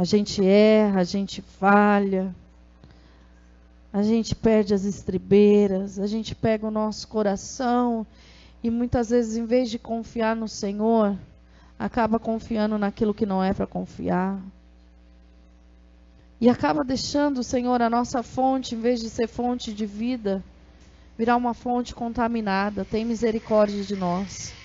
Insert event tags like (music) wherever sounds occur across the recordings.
A gente erra, a gente falha. A gente perde as estribeiras, a gente pega o nosso coração e muitas vezes, em vez de confiar no Senhor, acaba confiando naquilo que não é para confiar. E acaba deixando, Senhor, a nossa fonte, em vez de ser fonte de vida, virar uma fonte contaminada. Tem misericórdia de nós.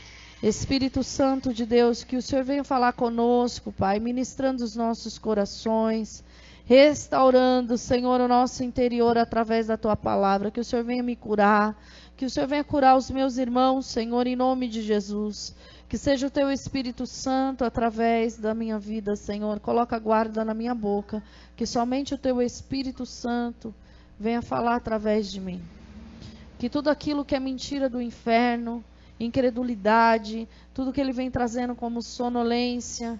Espírito Santo de Deus, que o Senhor venha falar conosco, Pai, ministrando os nossos corações, restaurando, Senhor, o nosso interior através da tua palavra. Que o Senhor venha me curar, que o Senhor venha curar os meus irmãos, Senhor, em nome de Jesus. Que seja o teu Espírito Santo através da minha vida, Senhor. Coloca guarda na minha boca. Que somente o teu Espírito Santo venha falar através de mim. Que tudo aquilo que é mentira do inferno, incredulidade, tudo que ele vem trazendo como sonolência,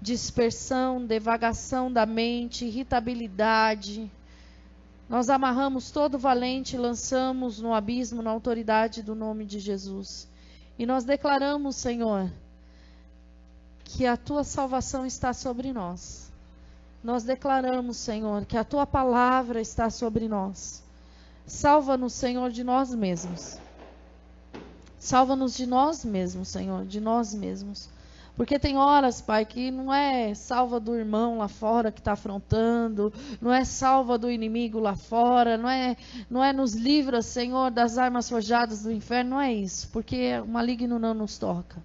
dispersão, devagação da mente, irritabilidade. Nós amarramos todo valente e lançamos no abismo na autoridade do nome de Jesus. E nós declaramos, Senhor, que a tua salvação está sobre nós. Nós declaramos, Senhor, que a tua palavra está sobre nós. Salva-nos, Senhor, de nós mesmos. Salva-nos de nós mesmos, Senhor, de nós mesmos. Porque tem horas, Pai, que não é salva do irmão lá fora que está afrontando, não é salva do inimigo lá fora, não é, não é nos livra, Senhor, das armas forjadas do inferno, não é isso, porque o maligno não nos toca.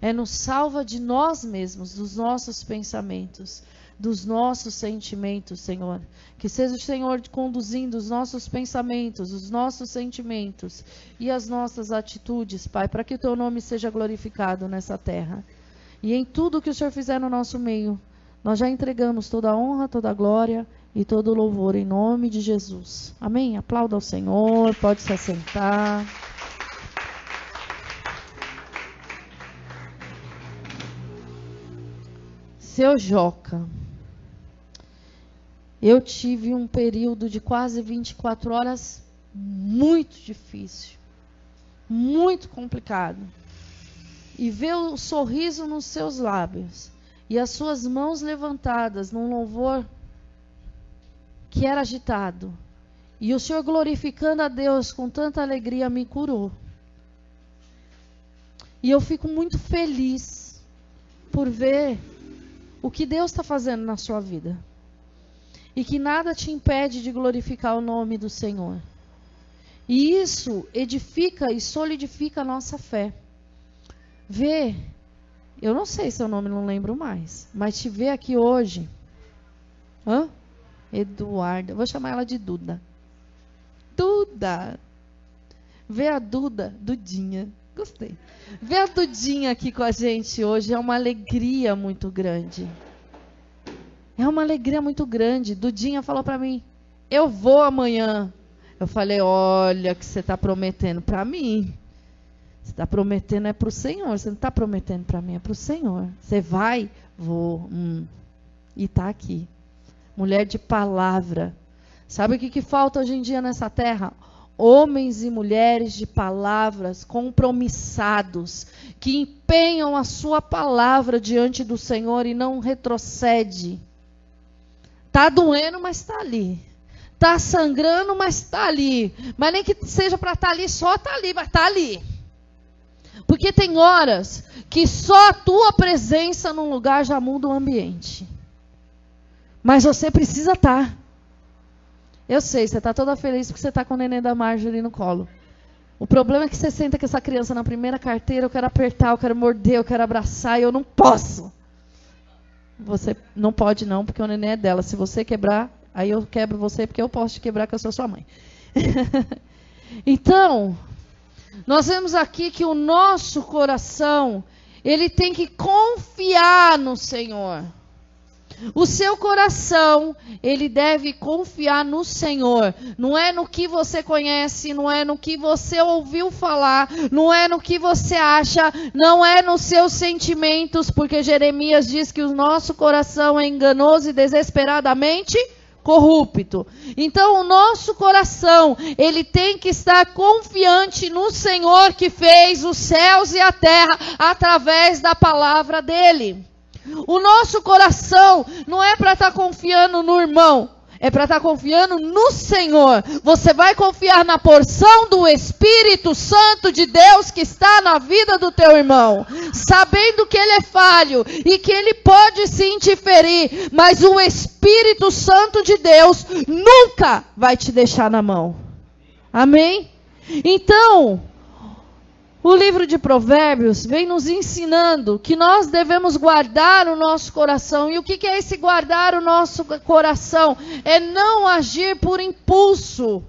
É nos salva de nós mesmos, dos nossos pensamentos dos nossos sentimentos, Senhor. Que seja o Senhor conduzindo os nossos pensamentos, os nossos sentimentos e as nossas atitudes, Pai, para que o teu nome seja glorificado nessa terra. E em tudo que o Senhor fizer no nosso meio, nós já entregamos toda a honra, toda a glória e todo o louvor em nome de Jesus. Amém? Aplauda ao Senhor, pode se assentar. Seu Joca. Eu tive um período de quase 24 horas muito difícil, muito complicado. E ver o sorriso nos seus lábios e as suas mãos levantadas num louvor que era agitado. E o Senhor glorificando a Deus com tanta alegria me curou. E eu fico muito feliz por ver o que Deus está fazendo na sua vida e que nada te impede de glorificar o nome do Senhor. E isso edifica e solidifica a nossa fé. Vê, eu não sei seu nome, não lembro mais, mas te ver aqui hoje. Hã? Eduarda, vou chamar ela de Duda. Duda. Ver a Duda, Dudinha. Gostei. Ver a Dudinha aqui com a gente hoje é uma alegria muito grande. É uma alegria muito grande. Dudinha falou para mim: Eu vou amanhã. Eu falei: Olha, que você está prometendo para mim. Você está prometendo é para o Senhor. Você não está prometendo para mim, é para o Senhor. Você vai? Vou. Hum. E está aqui. Mulher de palavra. Sabe o que, que falta hoje em dia nessa terra? Homens e mulheres de palavras compromissados, que empenham a sua palavra diante do Senhor e não retrocede Tá doendo, mas está ali. Tá sangrando, mas está ali. Mas nem que seja para estar tá ali, só está ali, mas está ali. Porque tem horas que só a tua presença num lugar já muda o ambiente. Mas você precisa estar. Tá. Eu sei, você está toda feliz porque você está com o neném da Marjorie no colo. O problema é que você senta com essa criança na primeira carteira, eu quero apertar, eu quero morder, eu quero abraçar e eu não posso. Você não pode não, porque o neném é dela. Se você quebrar, aí eu quebro você, porque eu posso te quebrar, que eu sou sua mãe. (laughs) então, nós vemos aqui que o nosso coração, ele tem que confiar no Senhor. O seu coração, ele deve confiar no Senhor. Não é no que você conhece, não é no que você ouviu falar, não é no que você acha, não é nos seus sentimentos, porque Jeremias diz que o nosso coração é enganoso e desesperadamente corrupto. Então o nosso coração, ele tem que estar confiante no Senhor que fez os céus e a terra através da palavra dele. O nosso coração não é para estar tá confiando no irmão, é para estar tá confiando no Senhor. Você vai confiar na porção do Espírito Santo de Deus que está na vida do teu irmão, sabendo que ele é falho e que ele pode se interferir, mas o Espírito Santo de Deus nunca vai te deixar na mão. Amém? Então, o livro de Provérbios vem nos ensinando que nós devemos guardar o nosso coração. E o que é esse guardar o nosso coração? É não agir por impulso.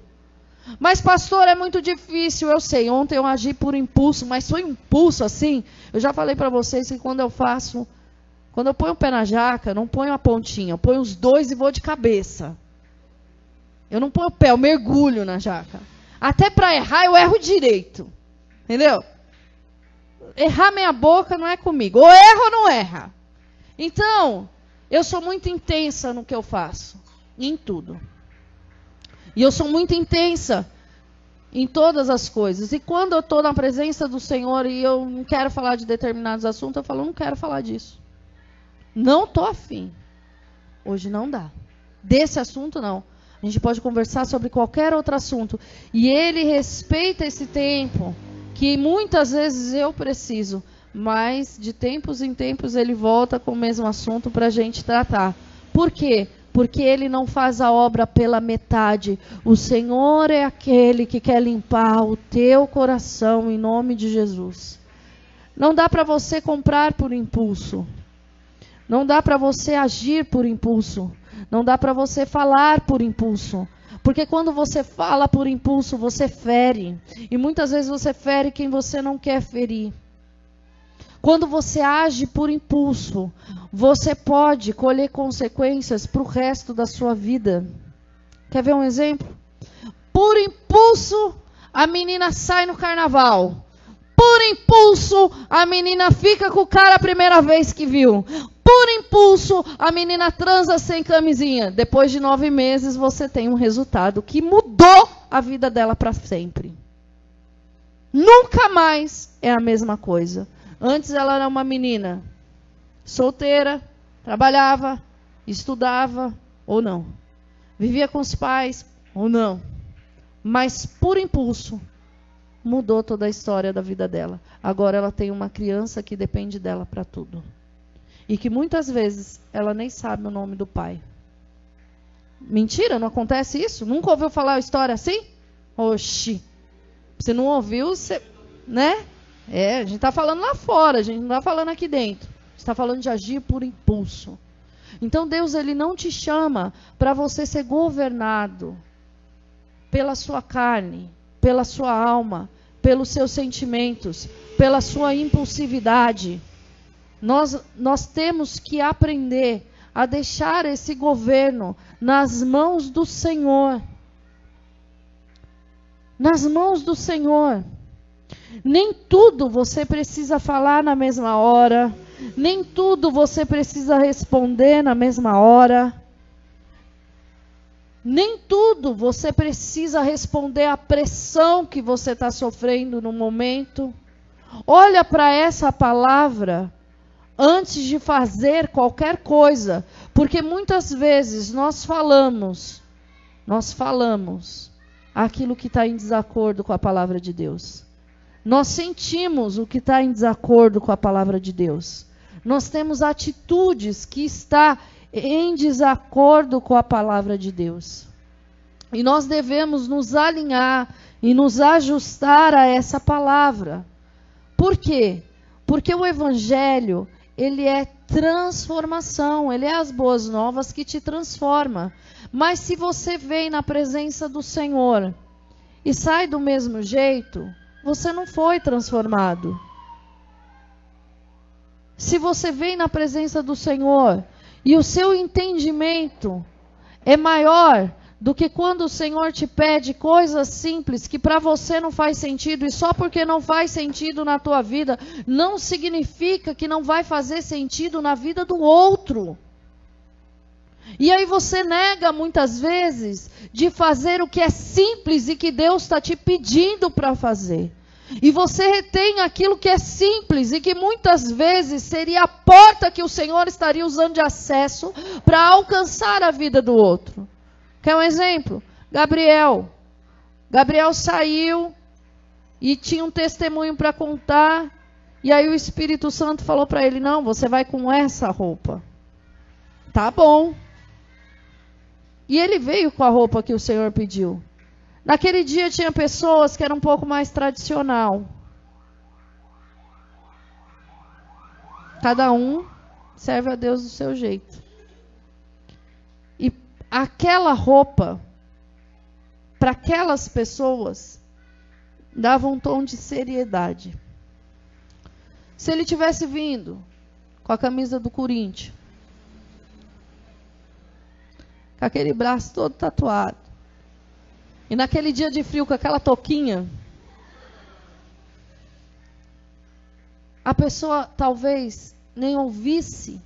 Mas, pastor, é muito difícil, eu sei. Ontem eu agi por impulso, mas foi impulso assim. Eu já falei para vocês que quando eu faço, quando eu ponho o pé na jaca, não ponho a pontinha, eu ponho os dois e vou de cabeça. Eu não ponho o pé, eu mergulho na jaca. Até para errar, eu erro direito. Entendeu? Errar minha boca não é comigo. Ou erra ou não erra. Então, eu sou muito intensa no que eu faço. Em tudo. E eu sou muito intensa em todas as coisas. E quando eu estou na presença do Senhor e eu não quero falar de determinados assuntos, eu falo, não quero falar disso. Não estou afim. Hoje não dá. Desse assunto, não. A gente pode conversar sobre qualquer outro assunto. E ele respeita esse tempo que muitas vezes eu preciso, mas de tempos em tempos ele volta com o mesmo assunto para a gente tratar. Por quê? Porque ele não faz a obra pela metade. O Senhor é aquele que quer limpar o teu coração em nome de Jesus. Não dá para você comprar por impulso. Não dá para você agir por impulso. Não dá para você falar por impulso. Porque quando você fala por impulso, você fere. E muitas vezes você fere quem você não quer ferir. Quando você age por impulso, você pode colher consequências para o resto da sua vida. Quer ver um exemplo? Por impulso, a menina sai no carnaval. Por impulso, a menina fica com o cara a primeira vez que viu por impulso, a menina transa sem camisinha. Depois de nove meses, você tem um resultado que mudou a vida dela para sempre. Nunca mais é a mesma coisa. Antes ela era uma menina solteira, trabalhava, estudava ou não. Vivia com os pais ou não. Mas por impulso, mudou toda a história da vida dela. Agora ela tem uma criança que depende dela para tudo. E que muitas vezes ela nem sabe o nome do pai. Mentira, não acontece isso? Nunca ouviu falar uma história assim? Oxi. Você não ouviu, você. Né? É, a gente está falando lá fora, a gente não está falando aqui dentro. está falando de agir por impulso. Então Deus ele não te chama para você ser governado pela sua carne, pela sua alma, pelos seus sentimentos, pela sua impulsividade. Nós, nós temos que aprender a deixar esse governo nas mãos do Senhor. Nas mãos do Senhor. Nem tudo você precisa falar na mesma hora, nem tudo você precisa responder na mesma hora. Nem tudo você precisa responder à pressão que você está sofrendo no momento. Olha para essa palavra antes de fazer qualquer coisa, porque muitas vezes nós falamos, nós falamos aquilo que está em desacordo com a palavra de Deus. Nós sentimos o que está em desacordo com a palavra de Deus. Nós temos atitudes que está em desacordo com a palavra de Deus. E nós devemos nos alinhar e nos ajustar a essa palavra. Por quê? Porque o evangelho, ele é transformação, ele é as boas novas que te transforma. Mas se você vem na presença do Senhor e sai do mesmo jeito, você não foi transformado. Se você vem na presença do Senhor e o seu entendimento é maior do que quando o Senhor te pede coisas simples que para você não faz sentido e só porque não faz sentido na tua vida não significa que não vai fazer sentido na vida do outro. E aí você nega muitas vezes de fazer o que é simples e que Deus está te pedindo para fazer. E você retém aquilo que é simples e que muitas vezes seria a porta que o Senhor estaria usando de acesso para alcançar a vida do outro. Quer um exemplo? Gabriel. Gabriel saiu e tinha um testemunho para contar. E aí o Espírito Santo falou para ele: Não, você vai com essa roupa. Tá bom. E ele veio com a roupa que o Senhor pediu. Naquele dia tinha pessoas que eram um pouco mais tradicional. Cada um serve a Deus do seu jeito. E aquela roupa, para aquelas pessoas, dava um tom de seriedade. Se ele tivesse vindo com a camisa do Corinthians, com aquele braço todo tatuado, e naquele dia de frio com aquela toquinha, a pessoa talvez nem ouvisse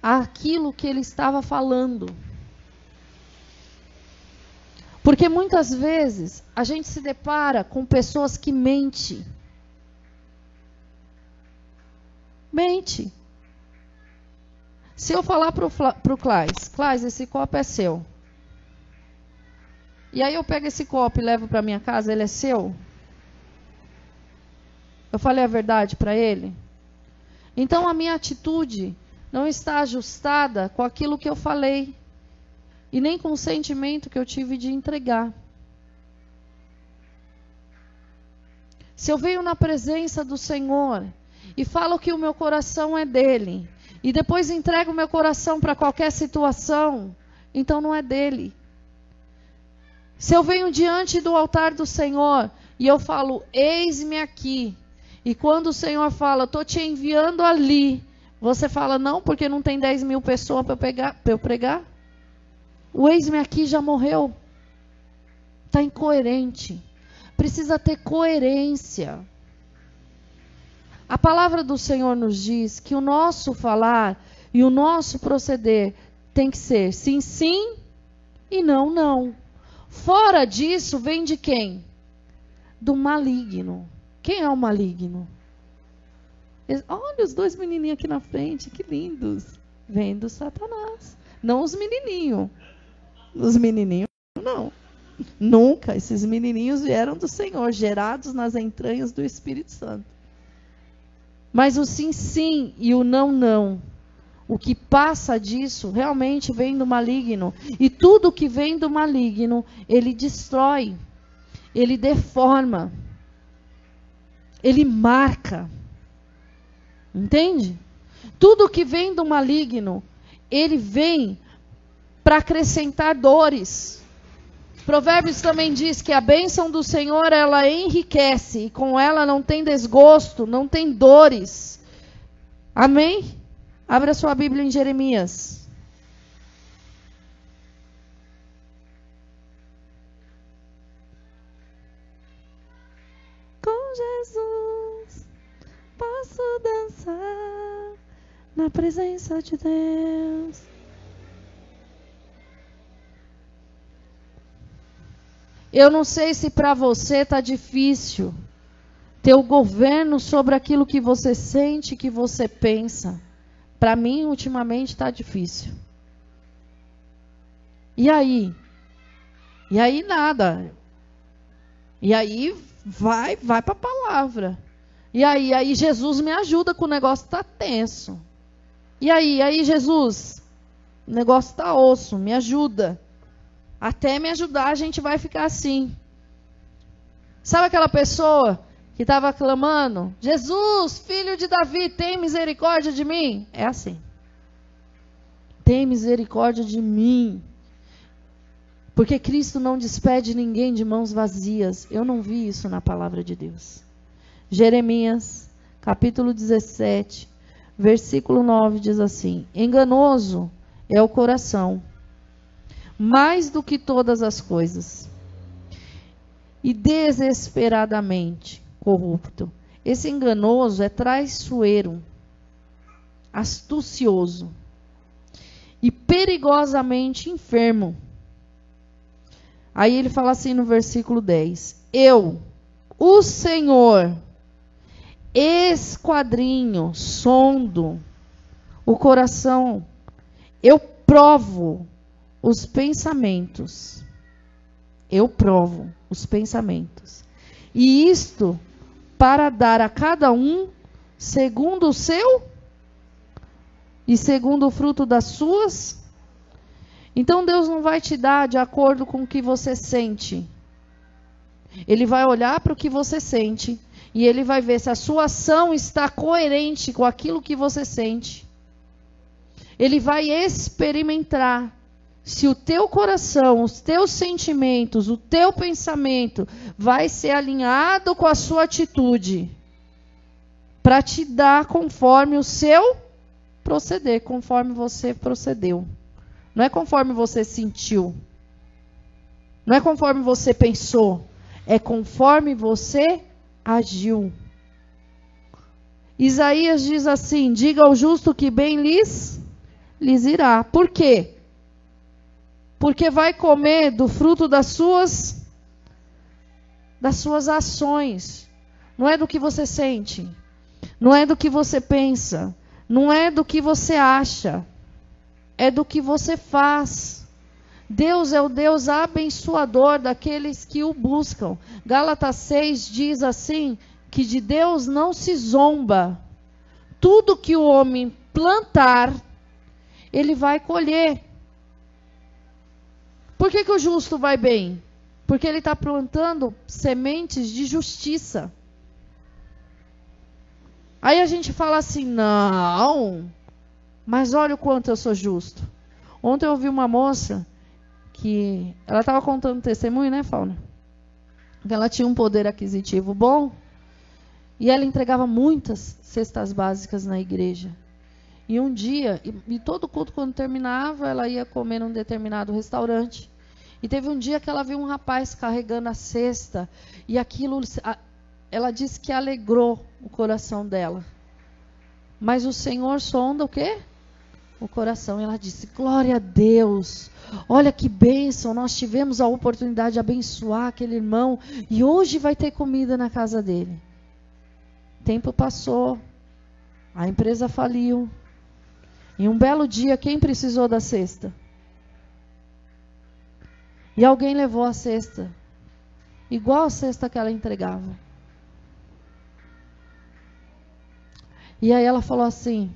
aquilo que ele estava falando. Porque muitas vezes a gente se depara com pessoas que mentem. Mente. Se eu falar para o Claes, Claes, esse copo é seu. E aí eu pego esse copo e levo para minha casa, ele é seu? Eu falei a verdade para ele? Então a minha atitude não está ajustada com aquilo que eu falei e nem com o sentimento que eu tive de entregar. Se eu venho na presença do Senhor e falo que o meu coração é dele, e depois entrego o meu coração para qualquer situação, então não é dele. Se eu venho diante do altar do Senhor e eu falo, eis-me aqui, e quando o Senhor fala, estou te enviando ali, você fala, não, porque não tem 10 mil pessoas para eu pregar? O ex-me aqui já morreu. Está incoerente. Precisa ter coerência. A palavra do Senhor nos diz que o nosso falar e o nosso proceder tem que ser sim, sim e não, não. Fora disso, vem de quem? Do maligno. Quem é o maligno? Olha os dois menininhos aqui na frente, que lindos. Vem do Satanás. Não os menininhos. Os menininhos, não. Nunca. Esses menininhos vieram do Senhor, gerados nas entranhas do Espírito Santo. Mas o sim, sim e o não, não. O que passa disso realmente vem do maligno. E tudo que vem do maligno, ele destrói, ele deforma, ele marca. Entende? Tudo que vem do maligno, ele vem para acrescentar dores. Provérbios também diz que a bênção do Senhor ela enriquece e com ela não tem desgosto, não tem dores. Amém? Abra sua Bíblia em Jeremias. Com Jesus posso dançar na presença de Deus. Eu não sei se para você está difícil ter o governo sobre aquilo que você sente, que você pensa. Para mim, ultimamente, está difícil. E aí? E aí nada. E aí vai, vai para a palavra. E aí, aí Jesus me ajuda com o negócio tá tenso. E aí, aí Jesus, o negócio tá osso, me ajuda. Até me ajudar, a gente vai ficar assim. Sabe aquela pessoa que estava clamando: Jesus, filho de Davi, tem misericórdia de mim? É assim. Tem misericórdia de mim. Porque Cristo não despede ninguém de mãos vazias. Eu não vi isso na palavra de Deus. Jeremias, capítulo 17, versículo 9 diz assim: Enganoso é o coração mais do que todas as coisas, e desesperadamente corrupto. Esse enganoso é traiçoeiro, astucioso e perigosamente enfermo. Aí ele fala assim no versículo 10: Eu, o Senhor, esquadrinho, sondo o coração, eu provo os pensamentos. Eu provo os pensamentos. E isto para dar a cada um segundo o seu e segundo o fruto das suas. Então Deus não vai te dar de acordo com o que você sente. Ele vai olhar para o que você sente e ele vai ver se a sua ação está coerente com aquilo que você sente. Ele vai experimentar se o teu coração, os teus sentimentos, o teu pensamento vai ser alinhado com a sua atitude para te dar conforme o seu proceder, conforme você procedeu. Não é conforme você sentiu. Não é conforme você pensou, é conforme você agiu. Isaías diz assim: Diga ao justo que bem lhes lhes irá. Por quê? Porque vai comer do fruto das suas das suas ações. Não é do que você sente, não é do que você pensa, não é do que você acha, é do que você faz. Deus é o Deus abençoador daqueles que o buscam. Gálatas 6 diz assim: que de Deus não se zomba. Tudo que o homem plantar, ele vai colher. Por que, que o justo vai bem? Porque ele está plantando sementes de justiça. Aí a gente fala assim: não, mas olha o quanto eu sou justo. Ontem eu ouvi uma moça que ela estava contando testemunho, né, Fauna? Que ela tinha um poder aquisitivo bom e ela entregava muitas cestas básicas na igreja. E um dia, e, e todo culto quando terminava, ela ia comer num determinado restaurante. E teve um dia que ela viu um rapaz carregando a cesta e aquilo, ela disse que alegrou o coração dela. Mas o Senhor sonda o quê? O coração. E ela disse: Glória a Deus. Olha que bênção. Nós tivemos a oportunidade de abençoar aquele irmão. E hoje vai ter comida na casa dele. Tempo passou. A empresa faliu. E um belo dia, quem precisou da cesta? E alguém levou a cesta, igual a cesta que ela entregava. E aí ela falou assim: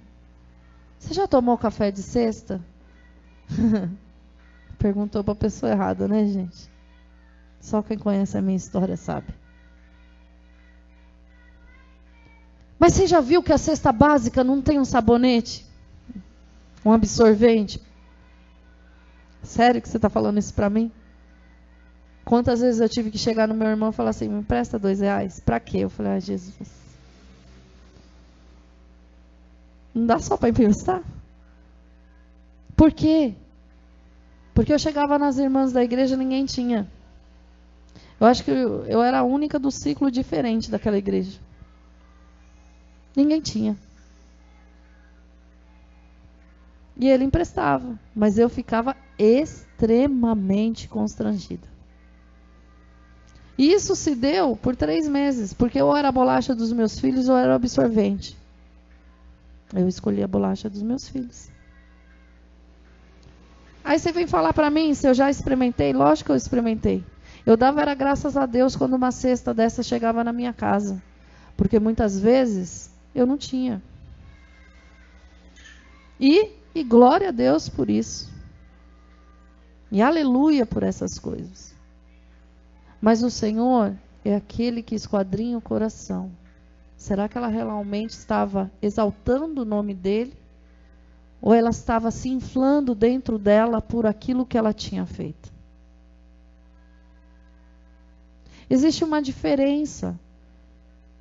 Você já tomou café de cesta? (laughs) Perguntou para a pessoa errada, né, gente? Só quem conhece a minha história sabe. Mas você já viu que a cesta básica não tem um sabonete? Um absorvente? Sério que você está falando isso para mim? Quantas vezes eu tive que chegar no meu irmão e falar assim, me empresta dois reais? Para quê? Eu falei, ah, Jesus. Não dá só para emprestar? Por quê? Porque eu chegava nas irmãs da igreja ninguém tinha. Eu acho que eu, eu era a única do ciclo diferente daquela igreja. Ninguém tinha. E ele emprestava, mas eu ficava extremamente constrangida. E isso se deu por três meses, porque ou era a bolacha dos meus filhos ou era o absorvente. Eu escolhi a bolacha dos meus filhos. Aí você vem falar para mim se eu já experimentei? Lógico que eu experimentei. Eu dava era graças a Deus quando uma cesta dessa chegava na minha casa. Porque muitas vezes eu não tinha. E, e glória a Deus por isso. E aleluia por essas coisas. Mas o Senhor é aquele que esquadrinha o coração. Será que ela realmente estava exaltando o nome dele? Ou ela estava se inflando dentro dela por aquilo que ela tinha feito? Existe uma diferença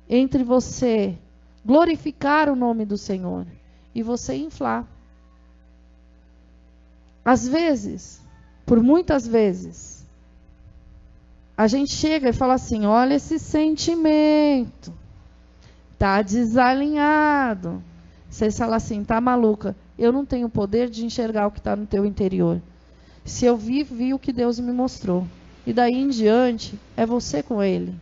entre você glorificar o nome do Senhor e você inflar. Às vezes, por muitas vezes, a gente chega e fala assim: olha esse sentimento, tá desalinhado. Você fala assim: tá maluca? Eu não tenho poder de enxergar o que está no teu interior. Se eu vi, vi o que Deus me mostrou. E daí em diante, é você com ele.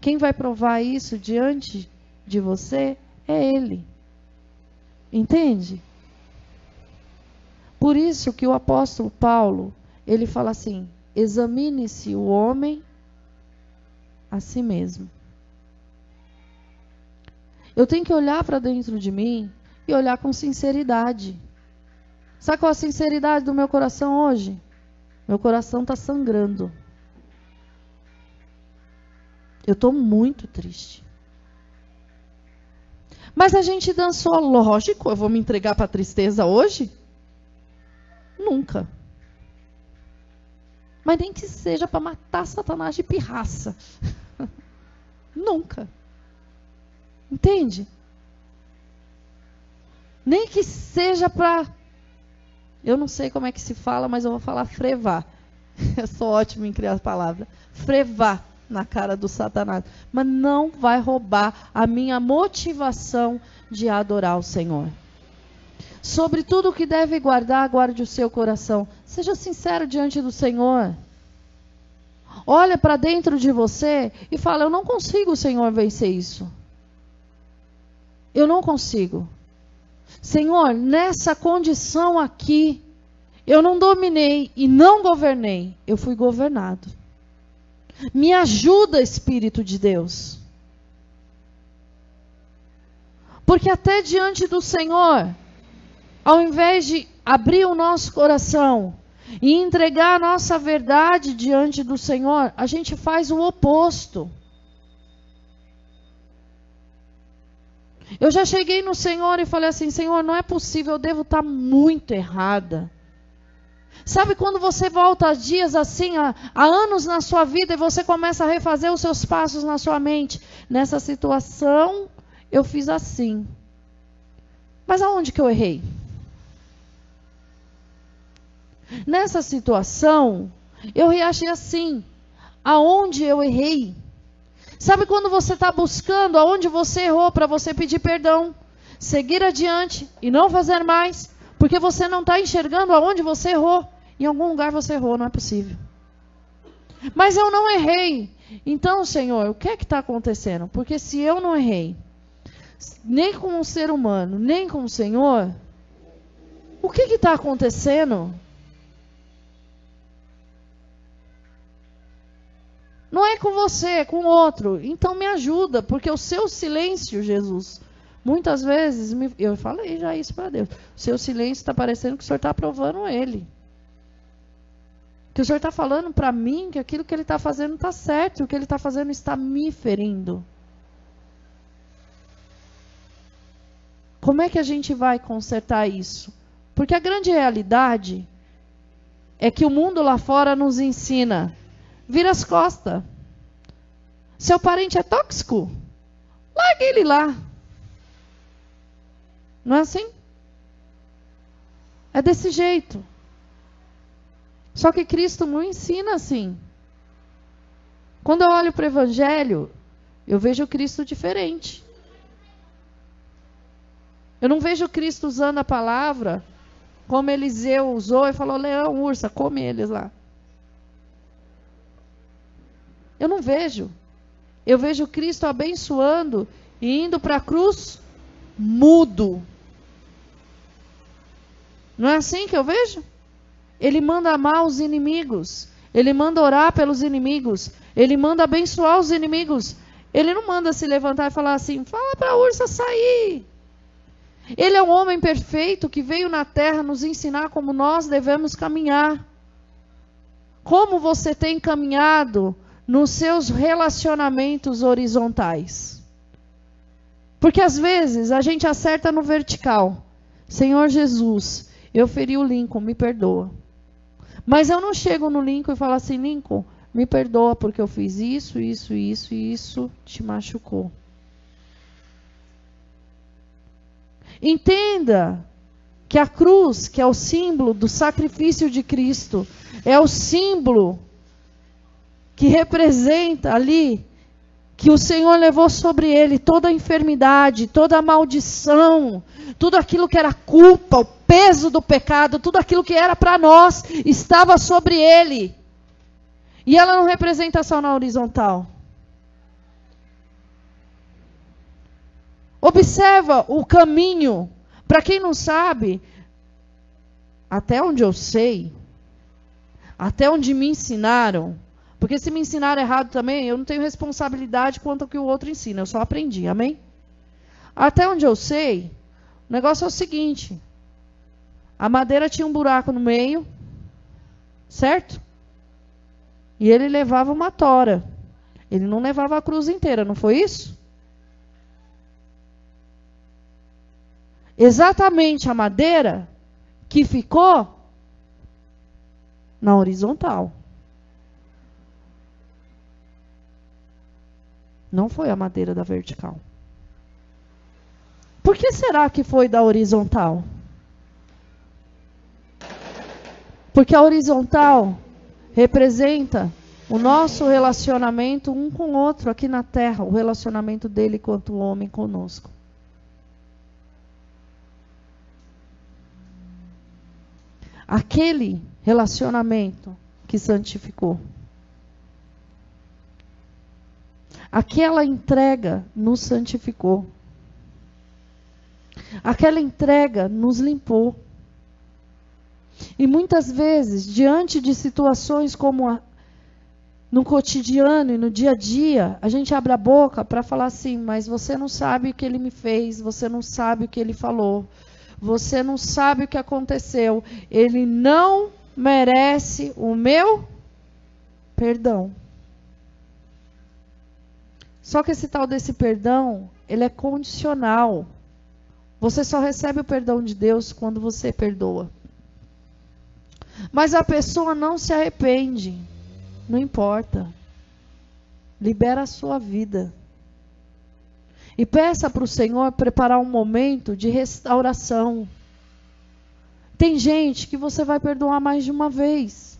Quem vai provar isso diante de você é Ele. Entende? Por isso que o apóstolo Paulo, ele fala assim: examine-se o homem a si mesmo. Eu tenho que olhar para dentro de mim e olhar com sinceridade. Sabe qual a sinceridade do meu coração hoje? Meu coração está sangrando. Eu estou muito triste. Mas a gente dançou, lógico, eu vou me entregar para a tristeza hoje? Nunca. Mas nem que seja para matar Satanás de pirraça. (laughs) Nunca. Entende? Nem que seja para. Eu não sei como é que se fala, mas eu vou falar frevar. (laughs) Eu sou ótimo em criar palavras. Frevar na cara do Satanás. Mas não vai roubar a minha motivação de adorar o Senhor. Sobre tudo o que deve guardar, guarde o seu coração. Seja sincero diante do Senhor. Olha para dentro de você e fala: Eu não consigo, Senhor, vencer isso. Eu não consigo. Senhor, nessa condição aqui, eu não dominei e não governei, eu fui governado. Me ajuda, Espírito de Deus. Porque até diante do Senhor, ao invés de abrir o nosso coração e entregar a nossa verdade diante do Senhor, a gente faz o oposto. Eu já cheguei no Senhor e falei assim: Senhor, não é possível, eu devo estar muito errada. Sabe quando você volta a dias assim, há, há anos na sua vida, e você começa a refazer os seus passos na sua mente? Nessa situação, eu fiz assim. Mas aonde que eu errei? Nessa situação, eu reagi assim. Aonde eu errei? Sabe quando você está buscando aonde você errou para você pedir perdão, seguir adiante e não fazer mais, porque você não está enxergando aonde você errou. Em algum lugar você errou, não é possível. Mas eu não errei. Então, Senhor, o que é que está acontecendo? Porque se eu não errei, nem com um ser humano, nem com o Senhor, o que está acontecendo? Não é com você, é com outro. Então me ajuda, porque o seu silêncio, Jesus, muitas vezes, me, eu falei já isso para Deus. O seu silêncio está parecendo que o Senhor está aprovando ele. Que o Senhor está falando para mim que aquilo que ele está fazendo está certo, o que ele está fazendo está me ferindo. Como é que a gente vai consertar isso? Porque a grande realidade é que o mundo lá fora nos ensina vira as costas. Seu parente é tóxico? Largue ele lá. Não é assim? É desse jeito. Só que Cristo não ensina assim. Quando eu olho para o Evangelho, eu vejo Cristo diferente. Eu não vejo Cristo usando a palavra como Eliseu usou e falou: leão, ursa, come eles lá. Eu não vejo. Eu vejo Cristo abençoando e indo para a cruz mudo. Não é assim que eu vejo? Ele manda amar os inimigos. Ele manda orar pelos inimigos. Ele manda abençoar os inimigos. Ele não manda se levantar e falar assim: fala para a ursa sair. Ele é um homem perfeito que veio na terra nos ensinar como nós devemos caminhar. Como você tem caminhado nos seus relacionamentos horizontais. Porque às vezes a gente acerta no vertical. Senhor Jesus, eu feri o Lincoln, me perdoa. Mas eu não chego no Lincoln e falo assim, Lincoln, me perdoa porque eu fiz isso, isso, isso e isso te machucou. Entenda que a cruz, que é o símbolo do sacrifício de Cristo, é o símbolo que representa ali que o Senhor levou sobre ele toda a enfermidade, toda a maldição, tudo aquilo que era culpa, o peso do pecado, tudo aquilo que era para nós, estava sobre ele. E ela não representa só na horizontal. Observa o caminho. Para quem não sabe, até onde eu sei, até onde me ensinaram, porque se me ensinaram errado também, eu não tenho responsabilidade quanto ao que o outro ensina, eu só aprendi, amém? Até onde eu sei, o negócio é o seguinte: a madeira tinha um buraco no meio, certo? E ele levava uma tora. Ele não levava a cruz inteira, não foi isso? Exatamente a madeira que ficou na horizontal. Não foi a madeira da vertical. Por que será que foi da horizontal? Porque a horizontal representa o nosso relacionamento um com o outro aqui na terra, o relacionamento dele quanto o homem conosco. Aquele relacionamento que santificou. Aquela entrega nos santificou. Aquela entrega nos limpou. E muitas vezes, diante de situações como a, no cotidiano e no dia a dia, a gente abre a boca para falar assim: mas você não sabe o que ele me fez, você não sabe o que ele falou, você não sabe o que aconteceu, ele não merece o meu perdão. Só que esse tal desse perdão, ele é condicional. Você só recebe o perdão de Deus quando você perdoa. Mas a pessoa não se arrepende. Não importa. Libera a sua vida. E peça para o Senhor preparar um momento de restauração. Tem gente que você vai perdoar mais de uma vez.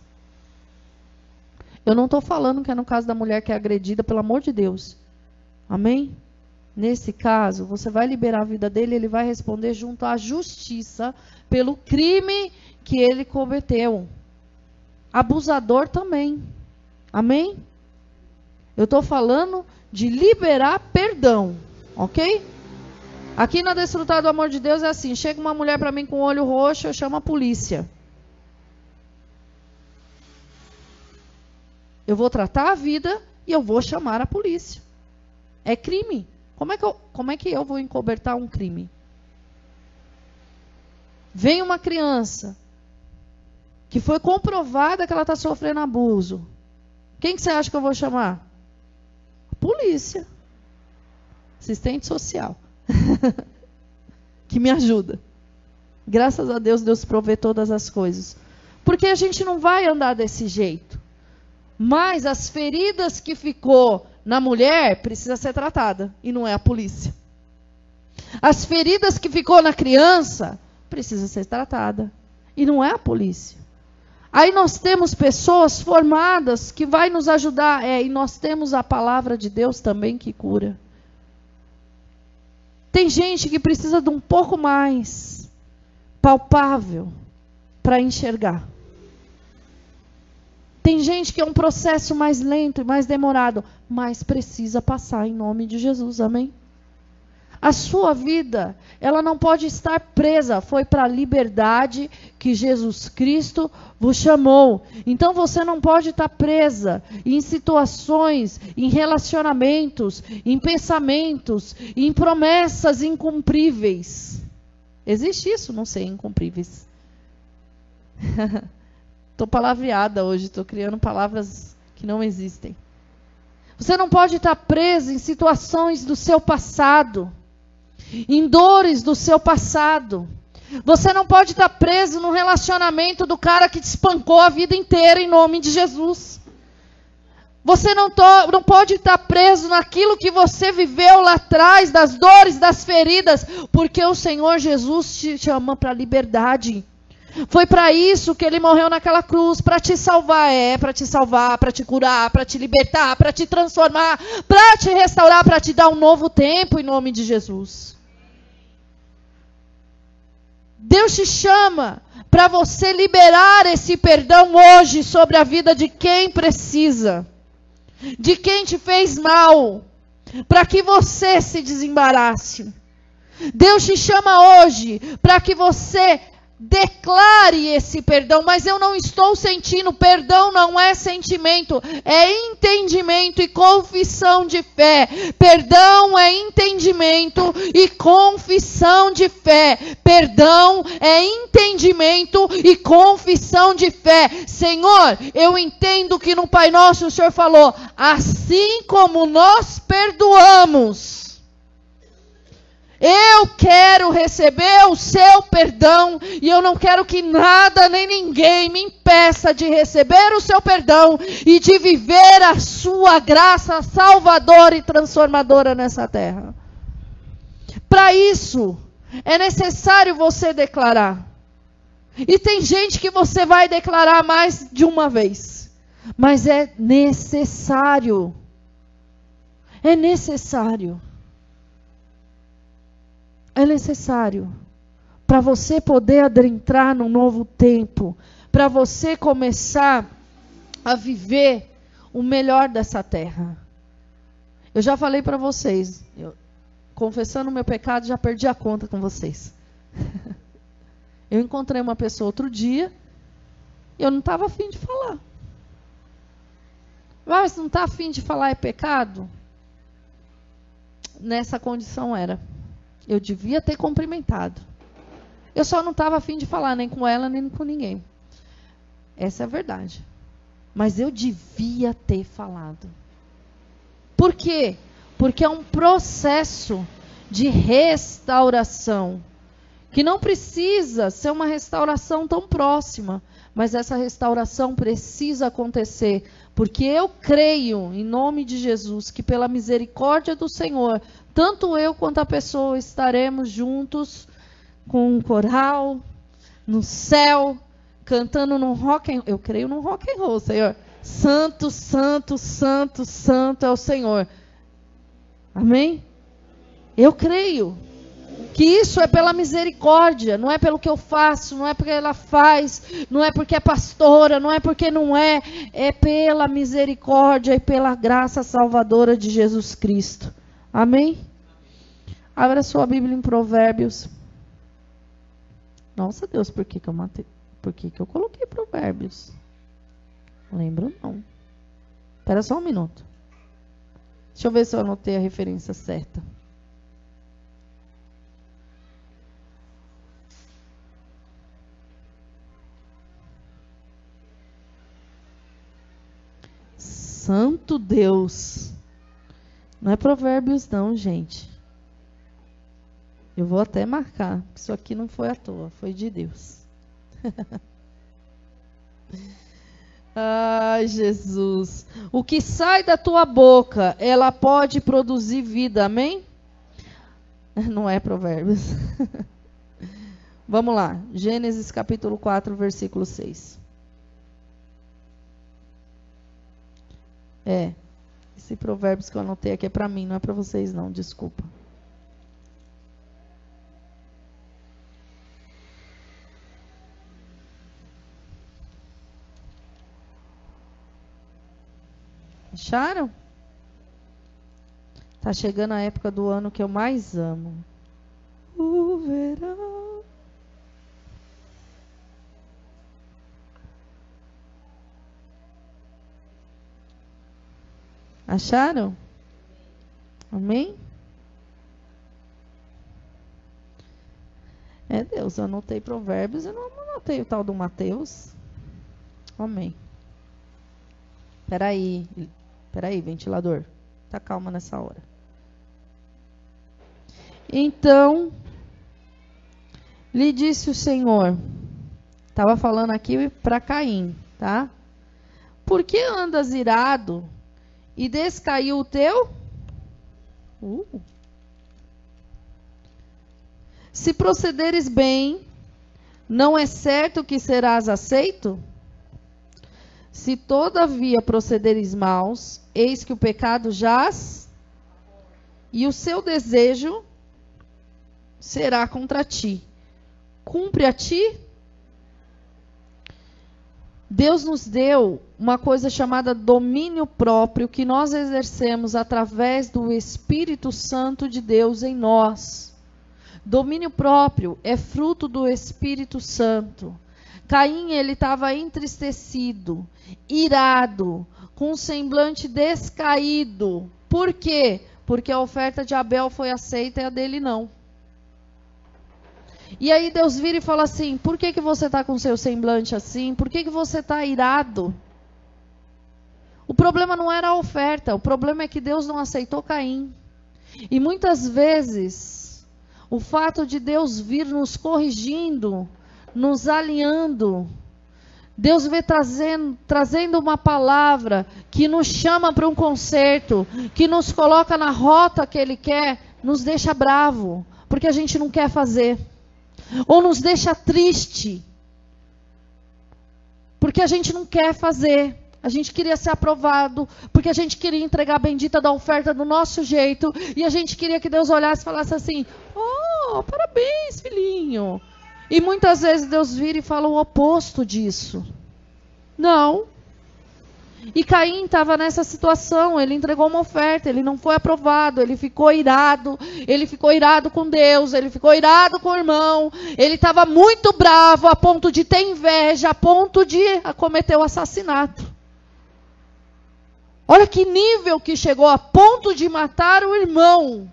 Eu não estou falando que é no caso da mulher que é agredida, pelo amor de Deus. Amém? Nesse caso, você vai liberar a vida dele, ele vai responder junto à justiça pelo crime que ele cometeu. Abusador também. Amém? Eu estou falando de liberar perdão, ok? Aqui na Desfrutar do Amor de Deus é assim: chega uma mulher para mim com olho roxo, eu chamo a polícia. Eu vou tratar a vida e eu vou chamar a polícia. É crime. Como é que eu, como é que eu vou encobertar um crime? Vem uma criança que foi comprovada que ela está sofrendo abuso. Quem que você acha que eu vou chamar? Polícia. Assistente social. (laughs) que me ajuda. Graças a Deus, Deus provê todas as coisas. Porque a gente não vai andar desse jeito. Mas as feridas que ficou na mulher precisa ser tratada e não é a polícia. As feridas que ficou na criança precisa ser tratada e não é a polícia. Aí nós temos pessoas formadas que vai nos ajudar, é, e nós temos a palavra de Deus também que cura. Tem gente que precisa de um pouco mais palpável para enxergar. Tem gente que é um processo mais lento e mais demorado, mas precisa passar em nome de Jesus, amém? A sua vida, ela não pode estar presa, foi para a liberdade que Jesus Cristo vos chamou. Então você não pode estar presa em situações, em relacionamentos, em pensamentos, em promessas incumpríveis. Existe isso? Não sei, incumpríveis. (laughs) Estou palavreada hoje, estou criando palavras que não existem. Você não pode estar preso em situações do seu passado, em dores do seu passado. Você não pode estar preso no relacionamento do cara que te espancou a vida inteira em nome de Jesus. Você não, to, não pode estar preso naquilo que você viveu lá atrás, das dores, das feridas, porque o Senhor Jesus te chama para a liberdade. Foi para isso que ele morreu naquela cruz, para te salvar, é, para te salvar, para te curar, para te libertar, para te transformar, para te restaurar, para te dar um novo tempo em nome de Jesus. Deus te chama para você liberar esse perdão hoje sobre a vida de quem precisa, de quem te fez mal, para que você se desembarace. Deus te chama hoje para que você declare esse perdão, mas eu não estou sentindo. Perdão não é sentimento, é entendimento e confissão de fé. Perdão é entendimento e confissão de fé. Perdão é entendimento e confissão de fé. Senhor, eu entendo que no Pai Nosso o Senhor falou: assim como nós perdoamos eu quero receber o seu perdão e eu não quero que nada nem ninguém me impeça de receber o seu perdão e de viver a sua graça salvadora e transformadora nessa terra. Para isso, é necessário você declarar. E tem gente que você vai declarar mais de uma vez, mas é necessário. É necessário é necessário para você poder adentrar num novo tempo, para você começar a viver o melhor dessa terra. Eu já falei para vocês, eu, confessando o meu pecado, já perdi a conta com vocês. (laughs) eu encontrei uma pessoa outro dia e eu não estava afim de falar. Mas não está afim de falar é pecado? Nessa condição era. Eu devia ter cumprimentado. Eu só não estava afim de falar nem com ela, nem com ninguém. Essa é a verdade. Mas eu devia ter falado. Por quê? Porque é um processo de restauração. Que não precisa ser uma restauração tão próxima. Mas essa restauração precisa acontecer. Porque eu creio, em nome de Jesus, que pela misericórdia do Senhor, tanto eu quanto a pessoa estaremos juntos com um coral no céu, cantando no rock and, eu creio no rock and roll, Senhor. Santo, santo, santo, santo é o Senhor. Amém? Eu creio que isso é pela misericórdia, não é pelo que eu faço, não é porque ela faz, não é porque é pastora, não é porque não é, é pela misericórdia e pela graça salvadora de Jesus Cristo. Amém? Abra sua Bíblia em Provérbios. Nossa Deus, por que, que eu matei? Por que, que eu coloquei Provérbios? Lembro não. Espera só um minuto. Deixa eu ver se eu anotei a referência certa. Santo Deus. Não é provérbios, não, gente. Eu vou até marcar. Isso aqui não foi à toa, foi de Deus. (laughs) Ai, Jesus. O que sai da tua boca, ela pode produzir vida, amém? Não é provérbios. (laughs) Vamos lá. Gênesis capítulo 4, versículo 6. É. Esse provérbios que eu anotei aqui é para mim, não é para vocês não, desculpa. Acharam? Tá chegando a época do ano que eu mais amo. O verão. Acharam? Amém? É Deus, eu anotei provérbios e não anotei o tal do Mateus. Amém. Peraí, peraí, ventilador. Tá calma nessa hora. Então, lhe disse o Senhor, estava falando aqui para Caim, tá? Por que andas irado e descaiu o teu? Uh. Se procederes bem, não é certo que serás aceito? Se todavia procederes maus, eis que o pecado jaz, e o seu desejo será contra ti. Cumpre a ti Deus nos deu uma coisa chamada domínio próprio que nós exercemos através do Espírito Santo de Deus em nós. Domínio próprio é fruto do Espírito Santo. Caim, ele estava entristecido, irado, com um semblante descaído. Por quê? Porque a oferta de Abel foi aceita e a dele não. E aí Deus vira e fala assim: por que, que você está com seu semblante assim? Por que, que você está irado? O problema não era a oferta, o problema é que Deus não aceitou Caim. E muitas vezes, o fato de Deus vir nos corrigindo, nos alinhando, Deus vem trazendo, trazendo uma palavra que nos chama para um conserto, que nos coloca na rota que Ele quer, nos deixa bravo, porque a gente não quer fazer ou nos deixa triste, porque a gente não quer fazer. A gente queria ser aprovado, porque a gente queria entregar a bendita da oferta do nosso jeito, e a gente queria que Deus olhasse e falasse assim: Oh, parabéns, filhinho. E muitas vezes Deus vira e fala o oposto disso. Não, e Caim estava nessa situação, ele entregou uma oferta, ele não foi aprovado, ele ficou irado, ele ficou irado com Deus, ele ficou irado com o irmão, ele estava muito bravo a ponto de ter inveja, a ponto de cometer o assassinato. Olha que nível que chegou a ponto de matar o irmão.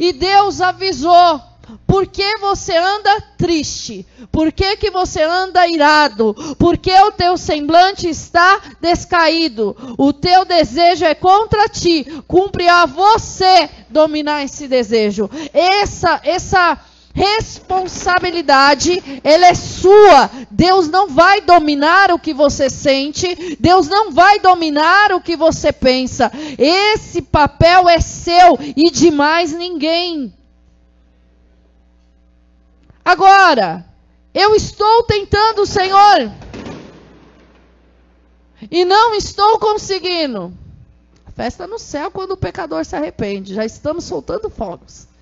E Deus avisou por que você anda triste? Por que, que você anda irado? Por que o teu semblante está descaído? O teu desejo é contra ti. Cumpre a você dominar esse desejo. Essa, essa responsabilidade, ela é sua. Deus não vai dominar o que você sente, Deus não vai dominar o que você pensa. Esse papel é seu e de mais ninguém. Agora, eu estou tentando, Senhor, e não estou conseguindo. Festa no céu quando o pecador se arrepende. Já estamos soltando fogos.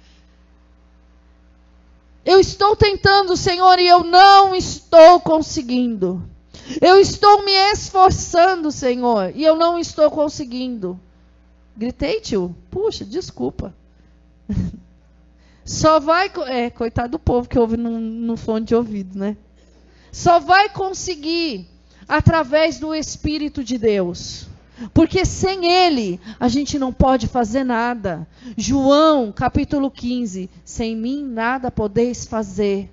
Eu estou tentando, Senhor, e eu não estou conseguindo. Eu estou me esforçando, Senhor, e eu não estou conseguindo. Gritei, tio? Puxa, desculpa. (laughs) Só vai. É, coitado do povo que ouve no, no fone de ouvido, né? Só vai conseguir através do Espírito de Deus. Porque sem Ele a gente não pode fazer nada. João capítulo 15: Sem mim nada podeis fazer.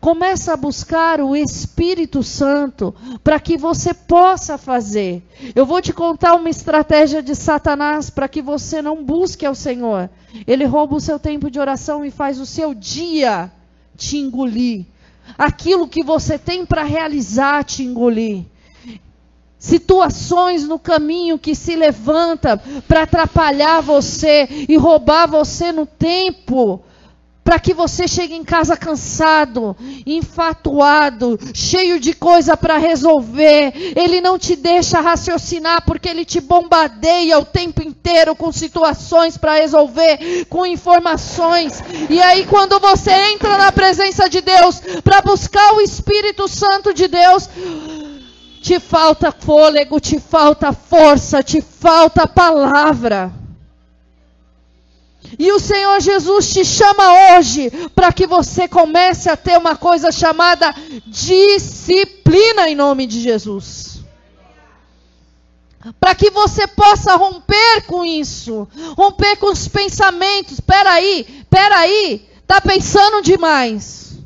Começa a buscar o Espírito Santo para que você possa fazer. Eu vou te contar uma estratégia de Satanás para que você não busque ao Senhor. Ele rouba o seu tempo de oração e faz o seu dia te engolir. Aquilo que você tem para realizar te engolir situações no caminho que se levanta para atrapalhar você e roubar você no tempo para que você chegue em casa cansado, enfatuado, cheio de coisa para resolver. Ele não te deixa raciocinar porque ele te bombardeia o tempo inteiro com situações para resolver, com informações. E aí quando você entra na presença de Deus para buscar o Espírito Santo de Deus, te falta fôlego, te falta força, te falta palavra. E o Senhor Jesus te chama hoje para que você comece a ter uma coisa chamada disciplina em nome de Jesus. Para que você possa romper com isso, romper com os pensamentos. Peraí, peraí, tá pensando demais.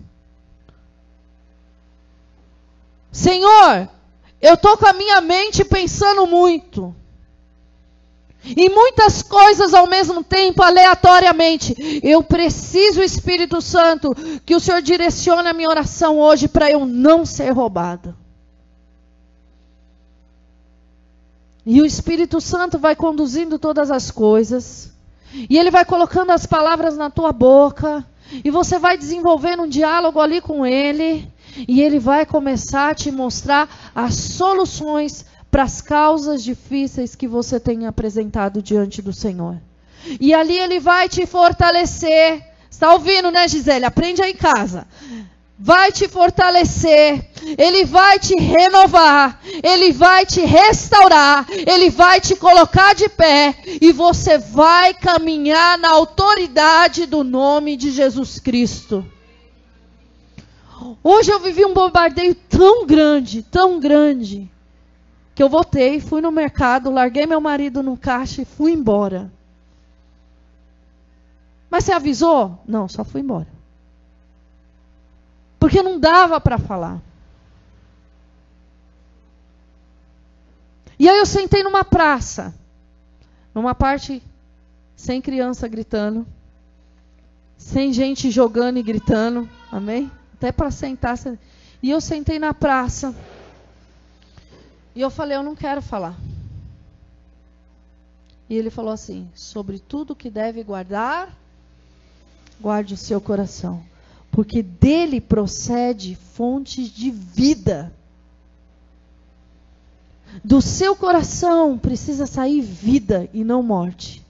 Senhor, eu tô com a minha mente pensando muito. E muitas coisas ao mesmo tempo, aleatoriamente. Eu preciso, Espírito Santo, que o Senhor direcione a minha oração hoje para eu não ser roubada. E o Espírito Santo vai conduzindo todas as coisas. E ele vai colocando as palavras na tua boca. E você vai desenvolvendo um diálogo ali com ele. E ele vai começar a te mostrar as soluções para as causas difíceis que você tem apresentado diante do Senhor. E ali ele vai te fortalecer. Está ouvindo, né, Gisele? Aprende aí em casa. vai te fortalecer, Ele vai te renovar, Ele vai te restaurar, Ele vai te colocar de pé e você vai caminhar na autoridade do nome de Jesus Cristo. Hoje eu vivi um bombardeio tão grande, tão grande, que eu voltei, fui no mercado, larguei meu marido no caixa e fui embora. Mas você avisou? Não, só fui embora. Porque não dava para falar. E aí eu sentei numa praça, numa parte sem criança gritando, sem gente jogando e gritando, amém? Até para sentar. E eu sentei na praça. E eu falei, eu não quero falar. E ele falou assim: sobre tudo que deve guardar, guarde o seu coração, porque dele procede fontes de vida. Do seu coração precisa sair vida e não morte.